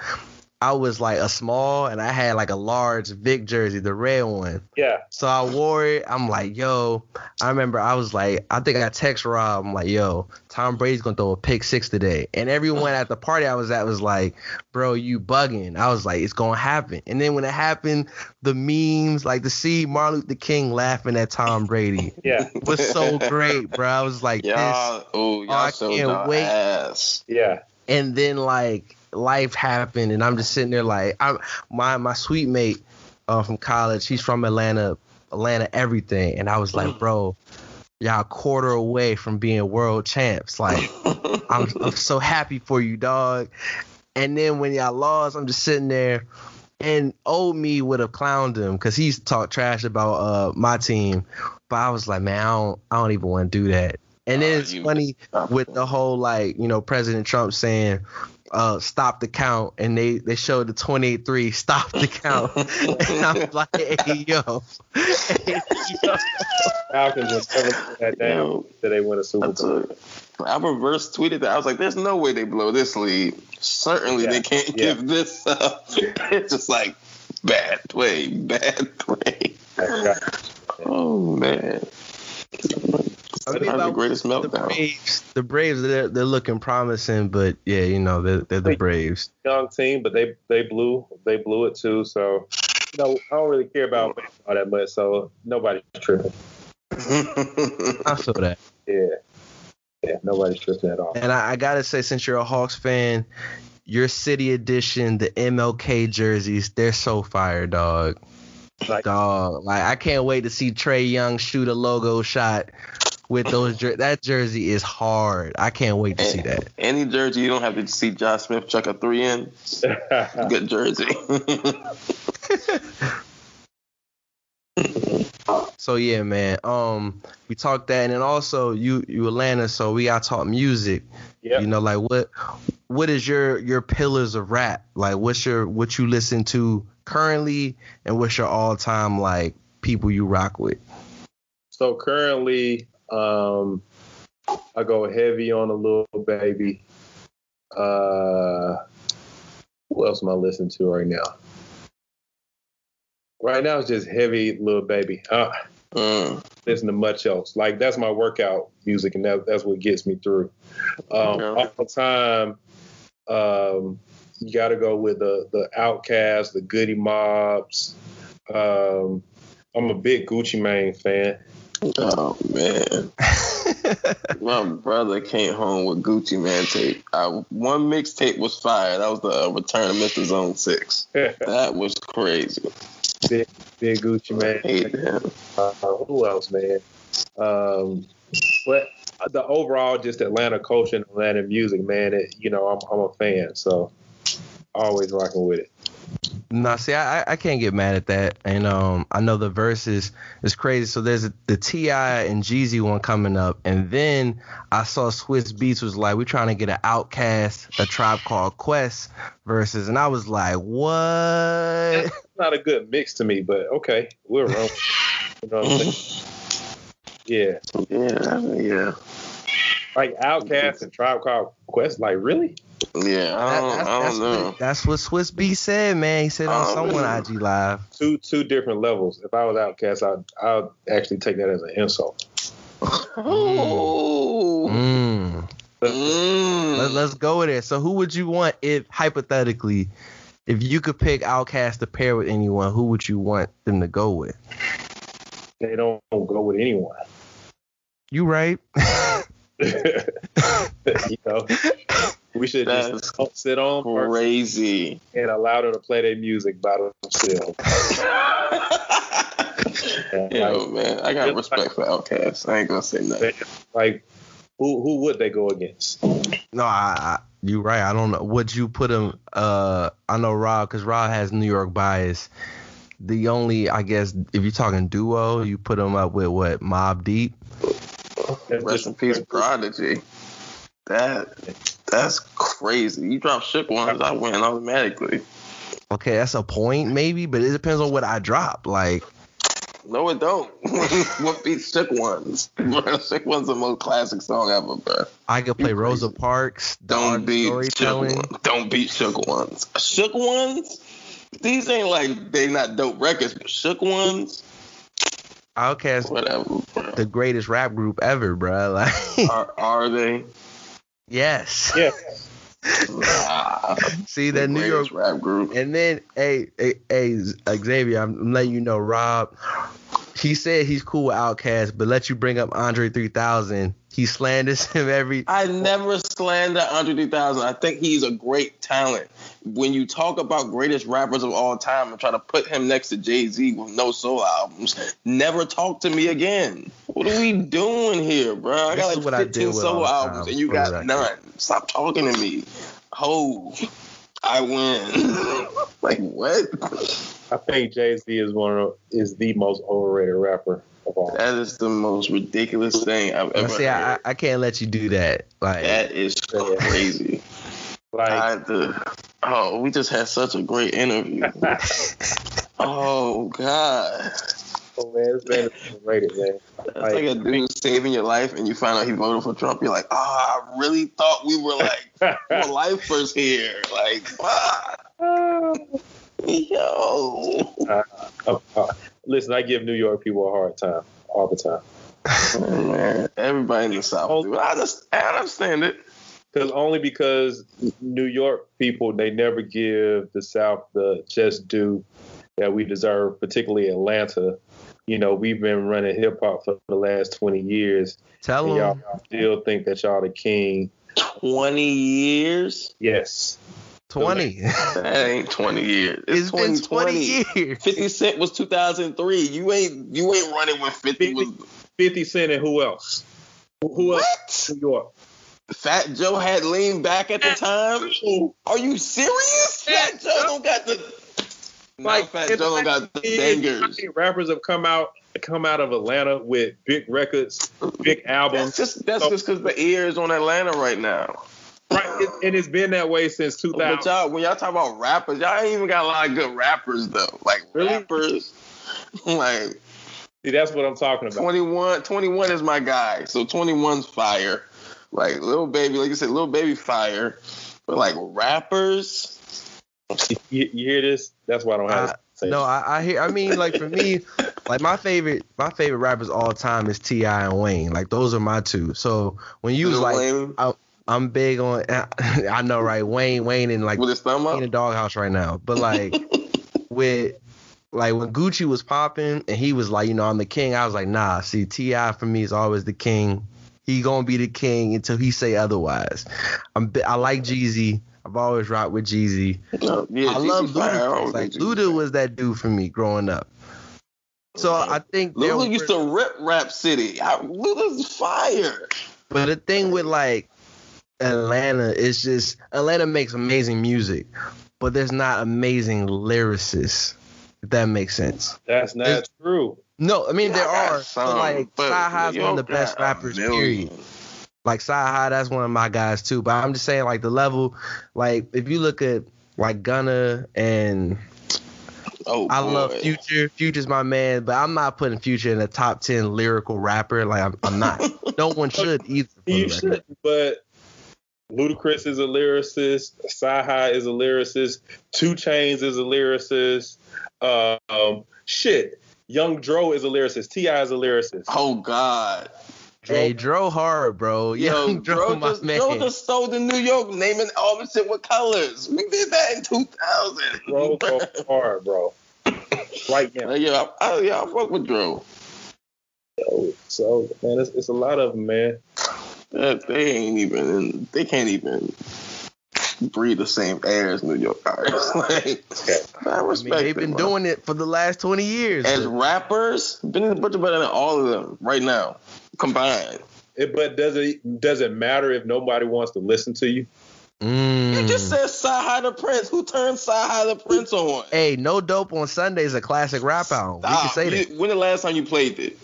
I was like a small and I had like a large Vick jersey, the red one. Yeah, So I wore it. I'm like, yo. I remember I was like, I think I got text Rob. I'm like, yo, Tom Brady's gonna throw a pick six today. And everyone at the party I was at was like, bro, you bugging. I was like, it's gonna happen. And then when it happened, the memes, like to see Martin Luther King laughing at Tom Brady yeah, was so great, bro. I was like, y'all, oh, y'all I showed can't wait. ass. yeah. and then like life happened and i'm just sitting there like i'm my my sweet mate uh, from college he's from atlanta atlanta everything and i was like bro y'all a quarter away from being world champs. Like I'm, I'm so happy for you dog. And then when y'all lost i'm just sitting there and old me would have clowned him because he's talked trash about uh my team. But i was like man i don't i don't even want to do that. And then Uh, it's funny with the whole like you know President Trump saying uh stop the count and they they showed the 28-3 stop the count and I'm like hey yo, hey, yo. Falcons would never put that down Yo. till they win a Super I, Bowl. took, I reverse tweeted that. I was like, "There's no way they blow this lead. Certainly Yeah, they can't yeah. give this up." It's just like bad play, bad play. Oh man, I mean, That's the about greatest the. Braves the Braves they're, they're looking promising but yeah you know they're, they're the Braves young team, but they they blew they blew it too. So you know, I don't really care about baseball that much. So nobody's tripping. I feel that Yeah, yeah, nobody's tripping at all. and I, I gotta say since you're a Hawks fan your city edition, the MLK jerseys, they're so fire, dog. Like- dog, like I can't wait to see Trae Young shoot a logo shot with those. Jer- that jersey is hard. I can't wait to see that. Any jersey you don't have to see Josh Smith chuck a three in. Good jersey. So yeah, man. Um, we talked that, and then also you you Atlanta, so we got to talk music. Yep. You know, like what what is your your pillars of rap? Like what's your what you listen to currently, and what's your all time like people you rock with? So currently, um, I go heavy on a Lil Baby. Uh, who else am I listening to right now? Right now, it's just heavy Lil Baby. Uh, Mm. listen to much else. Like that's my workout music, and that, that's what gets me through. Um. All the time, um, you got to go with the the Outkast, the Goodie Mobs. Um, I'm a big Gucci Mane fan. Oh man, my brother came home with Gucci Mane tape. I, one mixtape was fire. That was the uh, Return of Mr. Zone Six. That was crazy. big, big Gucci. Hated him. Uh, who else, man? Um, but the overall, just Atlanta culture and Atlanta music, man. It, you know, I'm, I'm a fan, so always rocking with it. No, see, I I can't get mad at that, and um, I know the verses is crazy. So there's a, the T.I. and Jeezy one coming up, and then I saw Swizz Beatz was like, we're trying to get an Outkast, a Tribe Called Quest versus, and I was like, what? Not a good mix to me, but okay, we're wrong. You know what I'm saying? Yeah, Yeah, yeah, like Outkast and Tribe Called Quest. Like, really? Yeah. I don't, That- I that's, don't know. what, that's what Swizz B said, man. He said on someone really? IG Live. Two two different levels. If I was Outkast, I'd I'd actually take that as an insult. Oh. Mm. Mm. Let, let's go with it. So who would you want if hypothetically, if you could pick Outkast to pair with anyone, who would you want them to go with? They don't go with anyone. You right? you know, we should That's just sit on Crazy. and allow them to play their music by themselves. Yo, man, I got respect for Outkast. I ain't gonna say nothing. Like, who who would they go against? no, I, I you right. I don't know. Would you put him? Uh, I know Rob because Rob has New York bias. The only, I guess, if you're talking duo, you put him up with what Mobb Deep. Rest in peace, Prodigy. That that's crazy. You drop shook ones, I win automatically. Okay, that's a point maybe, but it depends on what I drop. Like, No, it don't. what beats shook ones? Bro, shook one's the most classic song ever, bro. I could play Rosa. Parks. Don't beat shook ones. Don't beat shook ones. Shook ones. These ain't like they not dope records, but shook ones, Outkast, whatever. Bro. the greatest rap group ever, bro. Like, Are, are they? Yes. Nah, See that New York, rap group. and then hey, hey, hey, Xavier, I'm letting you know, Rob. He said he's cool with Outkast, but let you bring up Andre 3000. He slanders him every. I never slander Andre 3000. I think he's a great talent. When you talk about greatest rappers of all time and try to put him next to Jay Z with no solo albums, never talk to me again. What are we doing here, bro? I got like what I deal 15 with solo um, albums um, and you got none. Stop talking to me. Ho, I win. like what? I think Jay Z is one of is the most overrated rapper of all. That is the most ridiculous thing I've ever See, I, I. Can't let you do that. Like, that is crazy. Like, I to, oh, we just had such a great interview. oh God, oh man, it's been overrated, man. that's like a dude saving your life, and you find out he voted for Trump. You're like, oh, I really thought we were like for lifers here. Like, wow, yo, Uh, uh, listen, I give New York people a hard time all the time. Oh, man, everybody in the South. do it. I just, I understand it. Because only because New York people they never give the South the just due that we deserve, particularly Atlanta. You know, we've been running hip hop for the last twenty years, tell and y'all him. still think that y'all the king. Twenty years. Yes, 20. That ain't 20 years. it's It's, been 2020. 20 years. 50 Cent was 2003. You ain't you ain't running with 50 was 50 Cent and who else? Who- Who else? what? New York. Fat Joe had leaned back at the time. Are you serious? Fat Joe don't got the like Fat Joe don't got the 90s, how bangers. rappers have come out come out of Atlanta with big records, big That's albums. just that's just because the ear is on Atlanta right now. Right, it, and it's been that way since 2000. But 2000. y'all, when y'all talk about rappers, y'all ain't even got a lot of good rappers though. Like Really? rappers, like See, that's what I'm talking about. 21, 21 is my guy. So 21's fire. Like Lil Baby, like you said, Lil Baby fire. But like rappers, You, you hear this? That's why I don't have. I- to say No. I, I hear. I mean, like for me, like my favorite, my favorite rappers all time is T.I. and Wayne. Like those are my two. So when you was like, Wayne I'm big on, I know, right? Wayne, Wayne, and like with his thumb in a up. doghouse right now. But like with like when Gucci was popping and he was like, you know, I'm the king. I was like, nah. See, T.I. for me is always the king. He gonna be the king until he say otherwise. I'm I like Jeezy. I've always rocked with Jeezy. No, yeah, I love Jeezy. I Luda. Like Luda was that dude for me growing up. So I think Luda used to rip Rap City. I, Luda's fire. But the thing with like Atlanta is just Atlanta makes amazing music, but there's not amazing lyricists. If that makes sense. That's not It's- true. No, I mean there I are. some, but like but CyHi's one of the best got rappers. Period. Like CyHi, that's one of my guys too. But I'm just saying like the level. Like if you look at like Gunna and Oh, I love. Future. Future's my man, but I'm not putting Future in the top ten lyrical rapper. Like I'm, I'm not. no one should either. You should, but Ludacris is a lyricist. CyHi is a lyricist. 2 Chainz is a lyricist. Um, shit, Young Dro is a lyricist. T.I. is a lyricist. Oh God. Hey, Dro hard, bro. Yo, Young Dro, Dro my just, man. Dro just stole the New York naming all the shit with colors. We did that in 2000. Dro go hard, bro. Right now. Like, yeah, I, I, yeah, I fuck with Dro. So man, it's, it's a lot of them, man. That, they ain't even, they can't even breathe the same air as New York artists. like, I I respect mean, they've been it, bro. doing it for the last 20 years. As rappers, been in the butcher better than all of them right now combined. It, but does it does it matter if nobody wants to listen to you? Mm. You just said CyHi the Prynce. Who turned CyHi the Prynce on? Hey, No Dope on Sunday is a classic rap album. We can say that. When the last time you played it?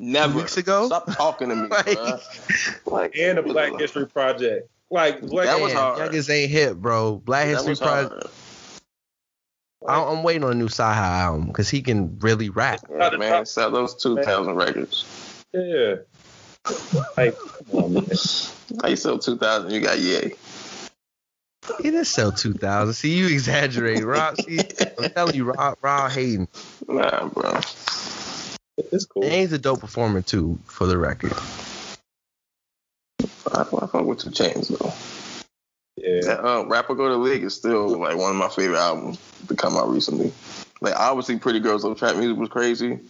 Never. weeks ago? Stop talking to me, Like- Like, And the Black History Project, like Black That was hard. Youngest ain't hip, bro. Black that History Project. hard. I'm, I'm waiting on a new CyHi album because he can really rap. Yeah, man, sell those 2,000 records. Yeah. Like, come on, man. How you sell 2,000? You got yay. He didn't sell 2,000. See, you exaggerate, Rob. See, I'm telling you, Rob, Rob Hayden. Nah, bro. It's cool. And he's a dope performer, too, for the record. I, I fuck with 2 Chainz though. Yeah. That, uh, Rap or Go to League is still like one of my favorite albums to come out recently. Like obviously, Pretty Girls Love Trap Music was crazy,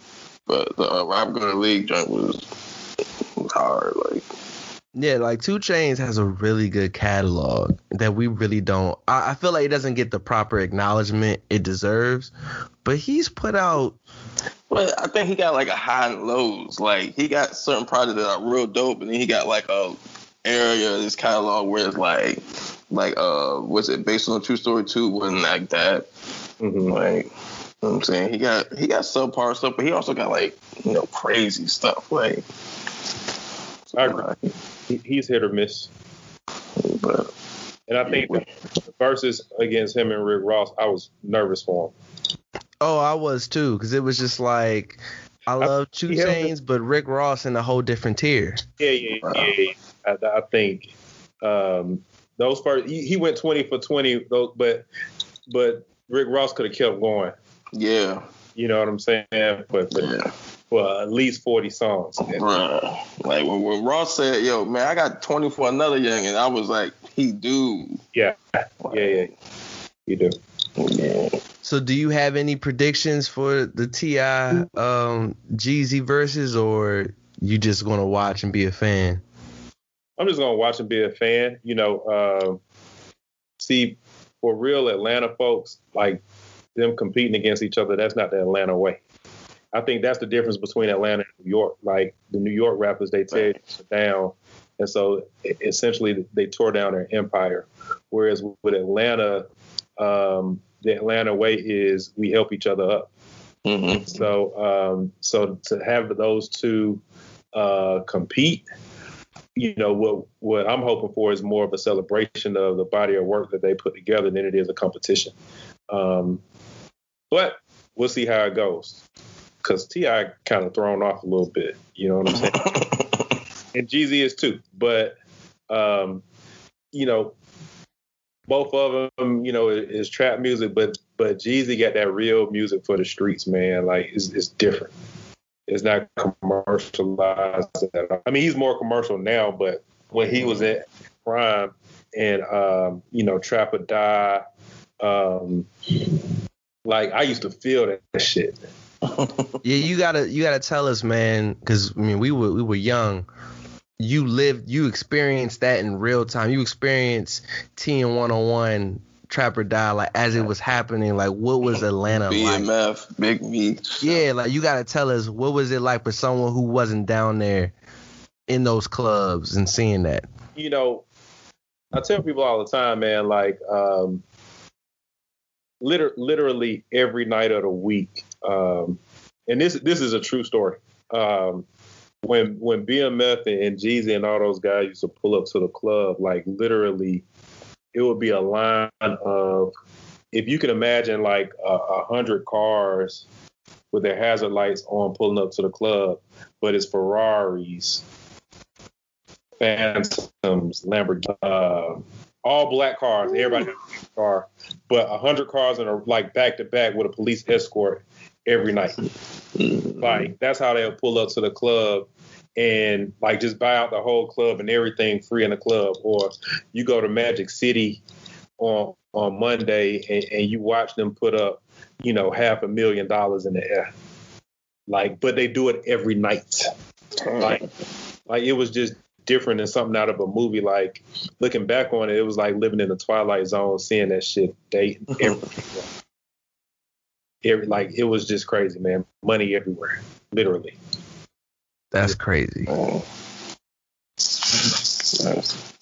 but the uh, Rap or Go to League joint was was hard. Like Yeah, like 2 Chainz has a really good catalog that we really don't. I, I feel like it doesn't get the proper acknowledgement it deserves, but he's put out. But I think he got like a high and lows. Like he got certain projects that are real dope, and then he got like a area of his catalog where it's like, like uh, was it based on a true story too? Wasn't like that. Mhm. Like, you know what I'm saying he got he got subpar stuff, but he also got like you know crazy stuff. Like, I agree. He, he's hit or miss. But And I think the versus against him and Rick Ross, I was nervous for him. Oh, I was too, because it was just like I love Two yeah. Chainz, but Rick Ross in a whole different tier. Yeah, yeah, yeah. yeah. I, I think um, those first he, he went twenty for twenty, though, but but Rick Ross could have kept going. yeah, You know what I'm saying? But, but yeah. for at least forty songs. Bruh. Like when, when Ross said, "Yo, man, I got 20 for another young," and I was like, "He do." Yeah, yeah, yeah. You do. Yeah. So, do you have any predictions for the T.I. um, Jeezy verses, or you just gonna watch and be a fan? I'm just gonna watch and be a fan. You know, um, see, for real Atlanta folks, like them competing against each other, that's not the Atlanta way. I think that's the difference between Atlanta and New York. Like the New York rappers, they tear down, and so essentially they tore down their empire. Whereas with Atlanta, um, the Atlanta way is we help each other up. Mm-hmm. So, um, so to have those two uh, compete, you know, what what I'm hoping for is more of a celebration of the body of work that they put together than it is a competition. Um, but we'll see how it goes. Cause T.I. kind of thrown off a little bit, you know what I'm saying? and Jeezy is too, but um, you know, both of them, you know, is, trap music, but but Jeezy got that real music for the streets, man. Like it's, it's different. It's not commercialized. I mean, he's more commercial now, but when he was at prime and um, you know, Trap or Die, um, like I used to feel that shit. yeah, you gotta you gotta tell us, man, because I mean we were we were young you lived, you experienced that in real time. You experienced T and one on one Trap or Die like as it was happening. Like what was Atlanta BMF, like? Big Meech. Yeah, like you gotta tell us what was it like for someone who wasn't down there in those clubs and seeing that. You know, I tell people all the time, man. Like, um, liter- literally every night of the week, um, and this this is a true story. Um, when when BMF and, and Jeezy and all those guys used to pull up to the club, like literally, it would be a line of, if you can imagine, like a, a hundred cars with their hazard lights on pulling up to the club, but it's Ferraris, Phantoms, Lamborghini, uh, all black cars. Everybody has a car, but a hundred cars in a like back to back with a police escort every night. Mm-hmm. Like that's how they'll pull up to the club and like just buy out the whole club and everything free in the club. Or you go to Magic City on on Monday and, and you watch them put up, you know, half a million dollars in the air. Like, but they do it every night. Like, like it was just different than something out of a movie. Like looking back on it, it was like living in the twilight zone, seeing that shit day every every, like it was just crazy, man. Money everywhere, literally. That's crazy.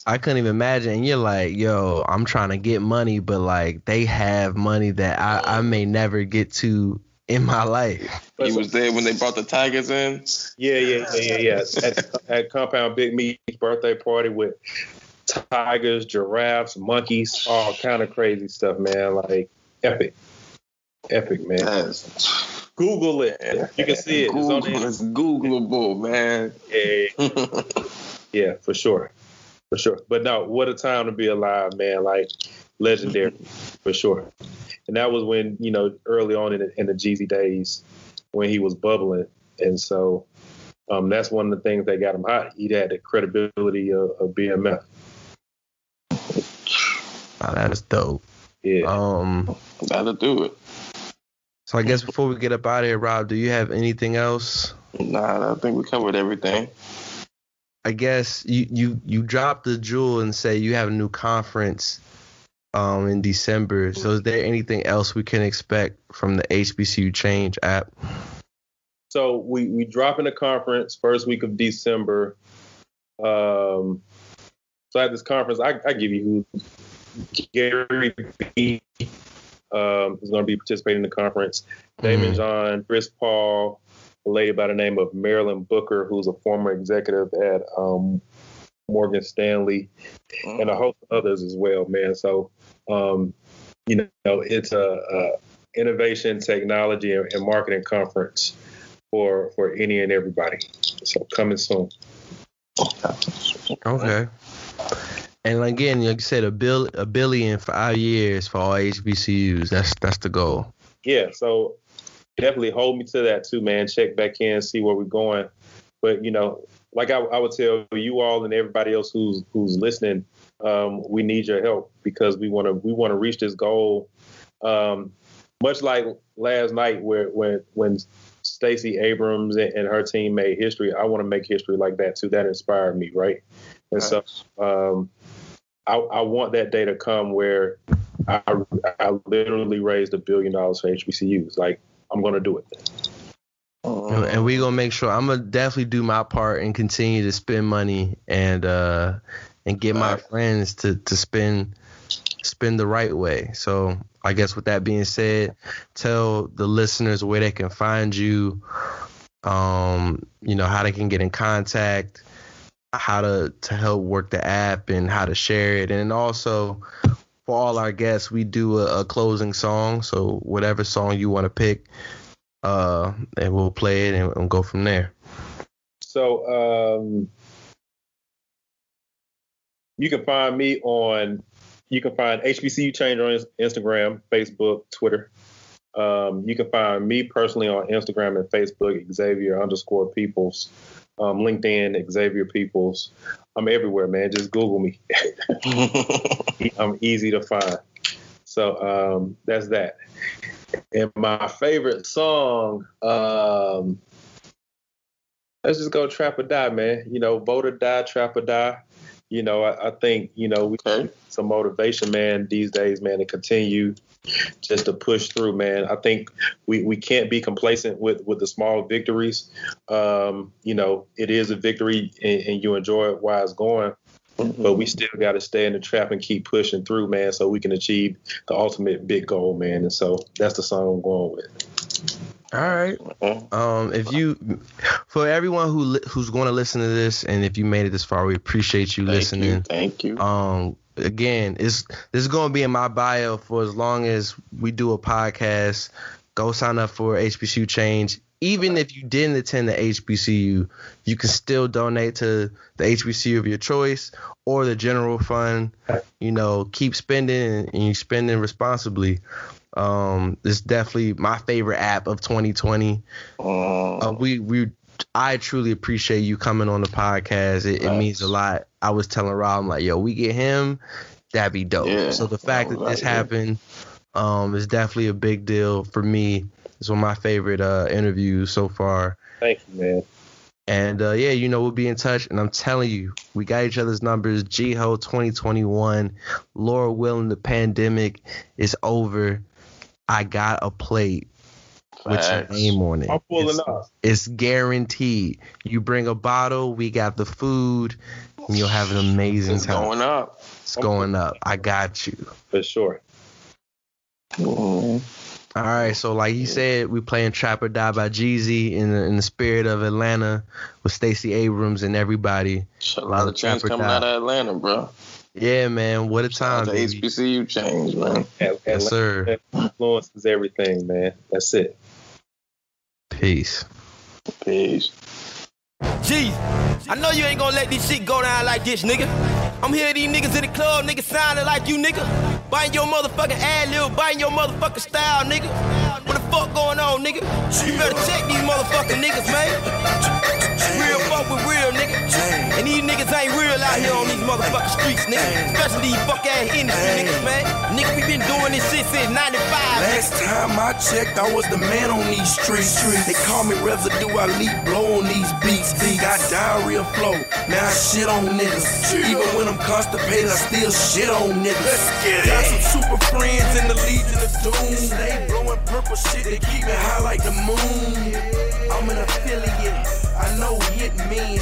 I couldn't even imagine. And you're like, yo, I'm trying to get money, but like they have money that I, I may never get to in my life. He was there when they brought the Tigers in. Yeah, yeah, yeah, yeah, yeah. at, at Compound Big Meech's birthday party with tigers, giraffes, monkeys, all kind of crazy stuff, man. Like epic. Epic, man. That's, Google it. You can see it. Google, it's, it's Googleable, man. Yeah. yeah, for sure. For sure. But no, what a time to be alive, man. Like legendary, for sure. And that was when, you know, early on in the, in the Jeezy days when he was bubbling. And so um, that's one of the things that got him hot. He had the credibility of, of BMF. Wow, that is dope. Yeah. Um, gotta do it. So I guess before we get up out of here, Rob, do you have anything else? Nah, I think we covered everything. I guess you you you dropped the jewel and say you have a new conference um in December. So is there anything else we can expect from the HBCU Change app? So we we drop in the conference first week of December. Um, so at this conference, I, I give you Gary Vee um, is going to be participating in the conference. Daymond mm. John, Chris Paul, a lady by the name of Marilyn Booker, who's a former executive at um, Morgan Stanley, mm. and a host of others as well, man. So, um, you know, it's a, a innovation, technology, and, and, marketing conference for for any and everybody. So coming soon. Okay. And again, like you said, a bill a billion five years for all HBCUs. That's that's the goal. Yeah. So definitely hold me to that too, man. Check back in, see where we're going. But you know, like I, I would tell you all and everybody else who's who's listening, um, we need your help because we want to we want to reach this goal. Um, much like last night, where when when Stacey Abrams and, and, her team made history, I want to make history like that too. That inspired me, right? And so um, I, I want that day to come where I, I literally raised a billion dollars for HBCUs. Like I'm gonna do it. And, and we gonna make sure I'm gonna definitely do my part and continue to spend money and uh and get my friends to to spend spend the right way. So I guess with that being said, tell the listeners where they can find you, um, you know, how they can get in contact, how to to help work the app and how to share it. And also for all our guests, we do a, a closing song. So whatever song you want to pick, uh, and we'll play it and, and go from there. So um, you can find me on. You can find HBCU Change on Instagram, Facebook, Twitter. Um, you can find me personally on Instagram and Facebook, Xavier underscore Peoples. Um, LinkedIn, Xavier Peoples. I'm everywhere, man. Just Google me. I'm easy to find. So um, that's that. And my favorite song, um, let's just go trap or die, man. You know, vote or die, trap or die. You know, I, I think, you know, we Okay. some motivation, man, these days, man, to continue just to push through, man. I think we, we can't be complacent with, with the small victories. Um, you know, it is a victory and, and you enjoy it while it's going, but we still got to stay in the trap and keep pushing through, man, so we can achieve the ultimate big goal, man. And so that's the song I'm going with. All right. Um, if you, for everyone who li- who's going to listen to this, and if you made it this far, we appreciate you Thank listening. you. Thank you. Um, again, it's this is going to be in my bio for as long as we do a podcast. Go sign up for HBCU Change. Even if you didn't attend the HBCU, you can still donate to the HBCU of your choice or the general fund. You know, keep spending and you spending responsibly. Um, it's definitely my favorite app of 2020. Um, Uh, we we I truly appreciate you coming on the podcast. It, it means a lot. I was telling Rob, I'm like, yo, we get him, that'd be dope. Yeah. So the fact that this happened um, is definitely a big deal for me. It's one of my favorite uh, interviews so far. Thank you, man. And uh, yeah, you know, we'll be in touch. And I'm telling you, we got each other's numbers. GHO 2021. Lord willing, the pandemic is over. I got a plate with your name on it. I'm pulling It's- up. it's guaranteed. You bring a bottle, we got the food, and you'll have an amazing time. It's time. going up. it's going up. I got you. For sure. Mhm. All right, so like you said, we playing Trap or Die by Jeezy in the, in the spirit of Atlanta with Stacey Abrams and everybody. A lot of change coming Die. out of Atlanta, bro. Yeah, man, what a time, The. HBCU change, man. Yes, sir. Influence is everything, man. That's it. Peace. Peace. Jeez, I know you ain't gonna let this shit go down like this, nigga. I'm hearing these niggas in the club, nigga sounding like you, nigga. Biting your motherfucking ad lib, biting your motherfucking style, nigga. What the fuck going on, nigga? You better check these motherfucking niggas, man. Real fuck with real, nigga. And these niggas ain't real out here on these motherfucking streets, nigga. Especially these fuck ass industry niggas, man. Nigga, we been doing this shit since 95, nigga. Last time I checked, I was the man on these streets. They call me residue, I leap blow on these beats. Got diarrhea flow, now I shit on niggas. Even when I'm constipated, I still shit on niggas. Got some super friends in the Legion of Doom. They blowing purple shit, they keep me high like the moon. I'm an affiliate. I know it mean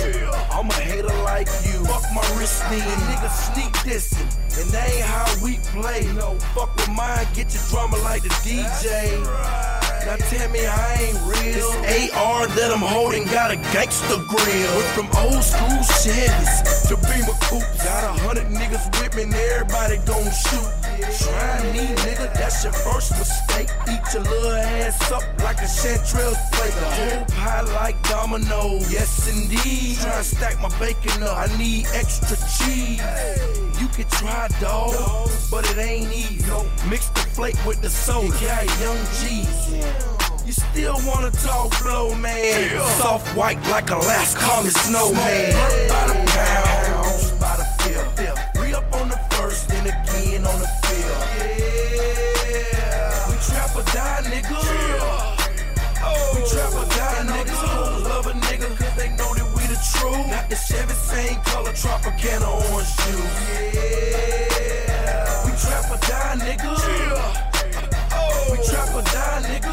I'm a hater like you. Fuck my wrist then. Niggas sneak dissing. And that ain't how we play. No, fuck with mine, get your drama like the DJ. Now tell me I ain't real. This AR that I'm holding got a gangster grill. Went from old school Chevys to Beamer coupes. Got a hundred niggas with me and everybody gon' shoot. Try me, nigga, that's your first mistake. Eat your little ass up like a Chanterelle plate. The whole pie like domino. Yes, indeed. Try to stack my bacon up. I need extra cheese. You can try, dog, but it ain't easy. Mix the flake with the soda. Got young G's. You still wanna talk blow, man? Soft white like Alaska, call me snowman. By the pound, by the fifth. Re up on the first, then again on the that we the Chevy same color, Tropicana orange juice. Yeah, we trap or die, nigga. We trap or die, nigga.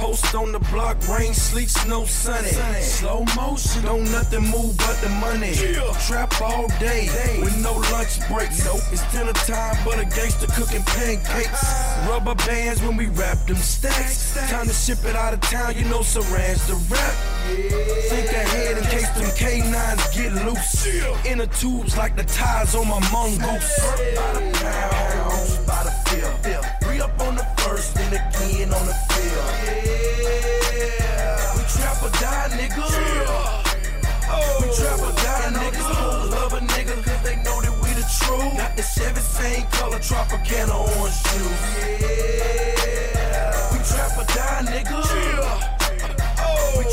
Host on the block, rain, sleet, snow, sunny. Slow motion, don't nothing move but the money. Trap all day with no lunch breaks. It's dinner time, but a gangster cooking pancakes. Rubber bands when we wrap them stacks. Time to ship it out of town, you know, Saran's the rap. Think ahead in case them K9s get loose. Inner tubes like the tires on my mongoose. First, then again on the field. Yeah, we trap or die, nigga. We oh. trap or die, niggas. Hoes love a nigga, cause they know that we the truth. Got the Chevy same color, Tropicana orange juice. Yeah, we trap or die, nigga. We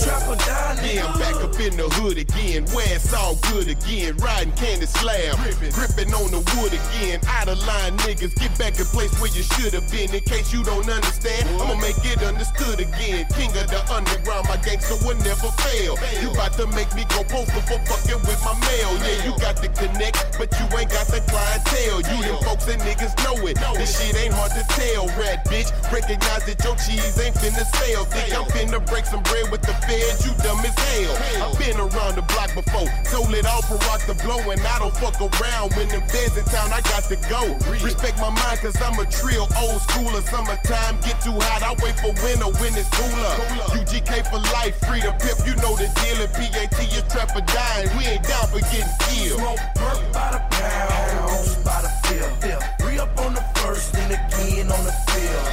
trap or die. Yeah, I'm back up in the hood again, where it's all good again. Riding candy slam, gripping on the wood again. Out of line niggas, get back in place where you should have been. In case you don't understand, I'ma make it understood again. King of the underground, my gangster will never fail. You about to make me go postal for fucking with my mail. Yeah, you got the connect, but you ain't got the clientele. You them folks and niggas know it. This shit ain't hard to tell, rat bitch. Recognize that your cheese ain't finna sell. Think I'm finna break some bread with the feds, you dumb as hell. I've been around the block before, sold it all for rock the blow, and I don't fuck around. When them feds in town, I got to go. Respect my mind, cause I'm a trill, old schooler. Summertime get too hot, I wait for winter when it's cooler. UGK for life, free Pimp C, you know the deal. And PAT is trap or dying, we ain't down for getting killed. Smoke perk by the pound, by the field. Three up on the first, then again on the field.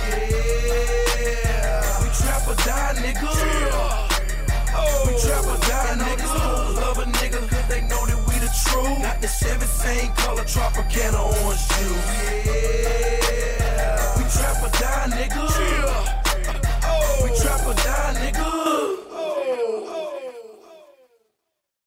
Yeah, we trap or die, nigga. We trap or die, niggas. Hoes love a nigga, they know that we the truth. Got the Chevy same color, Tropicana orange juice. Yeah, we trap or die, nigga. Yeah. We trap or die,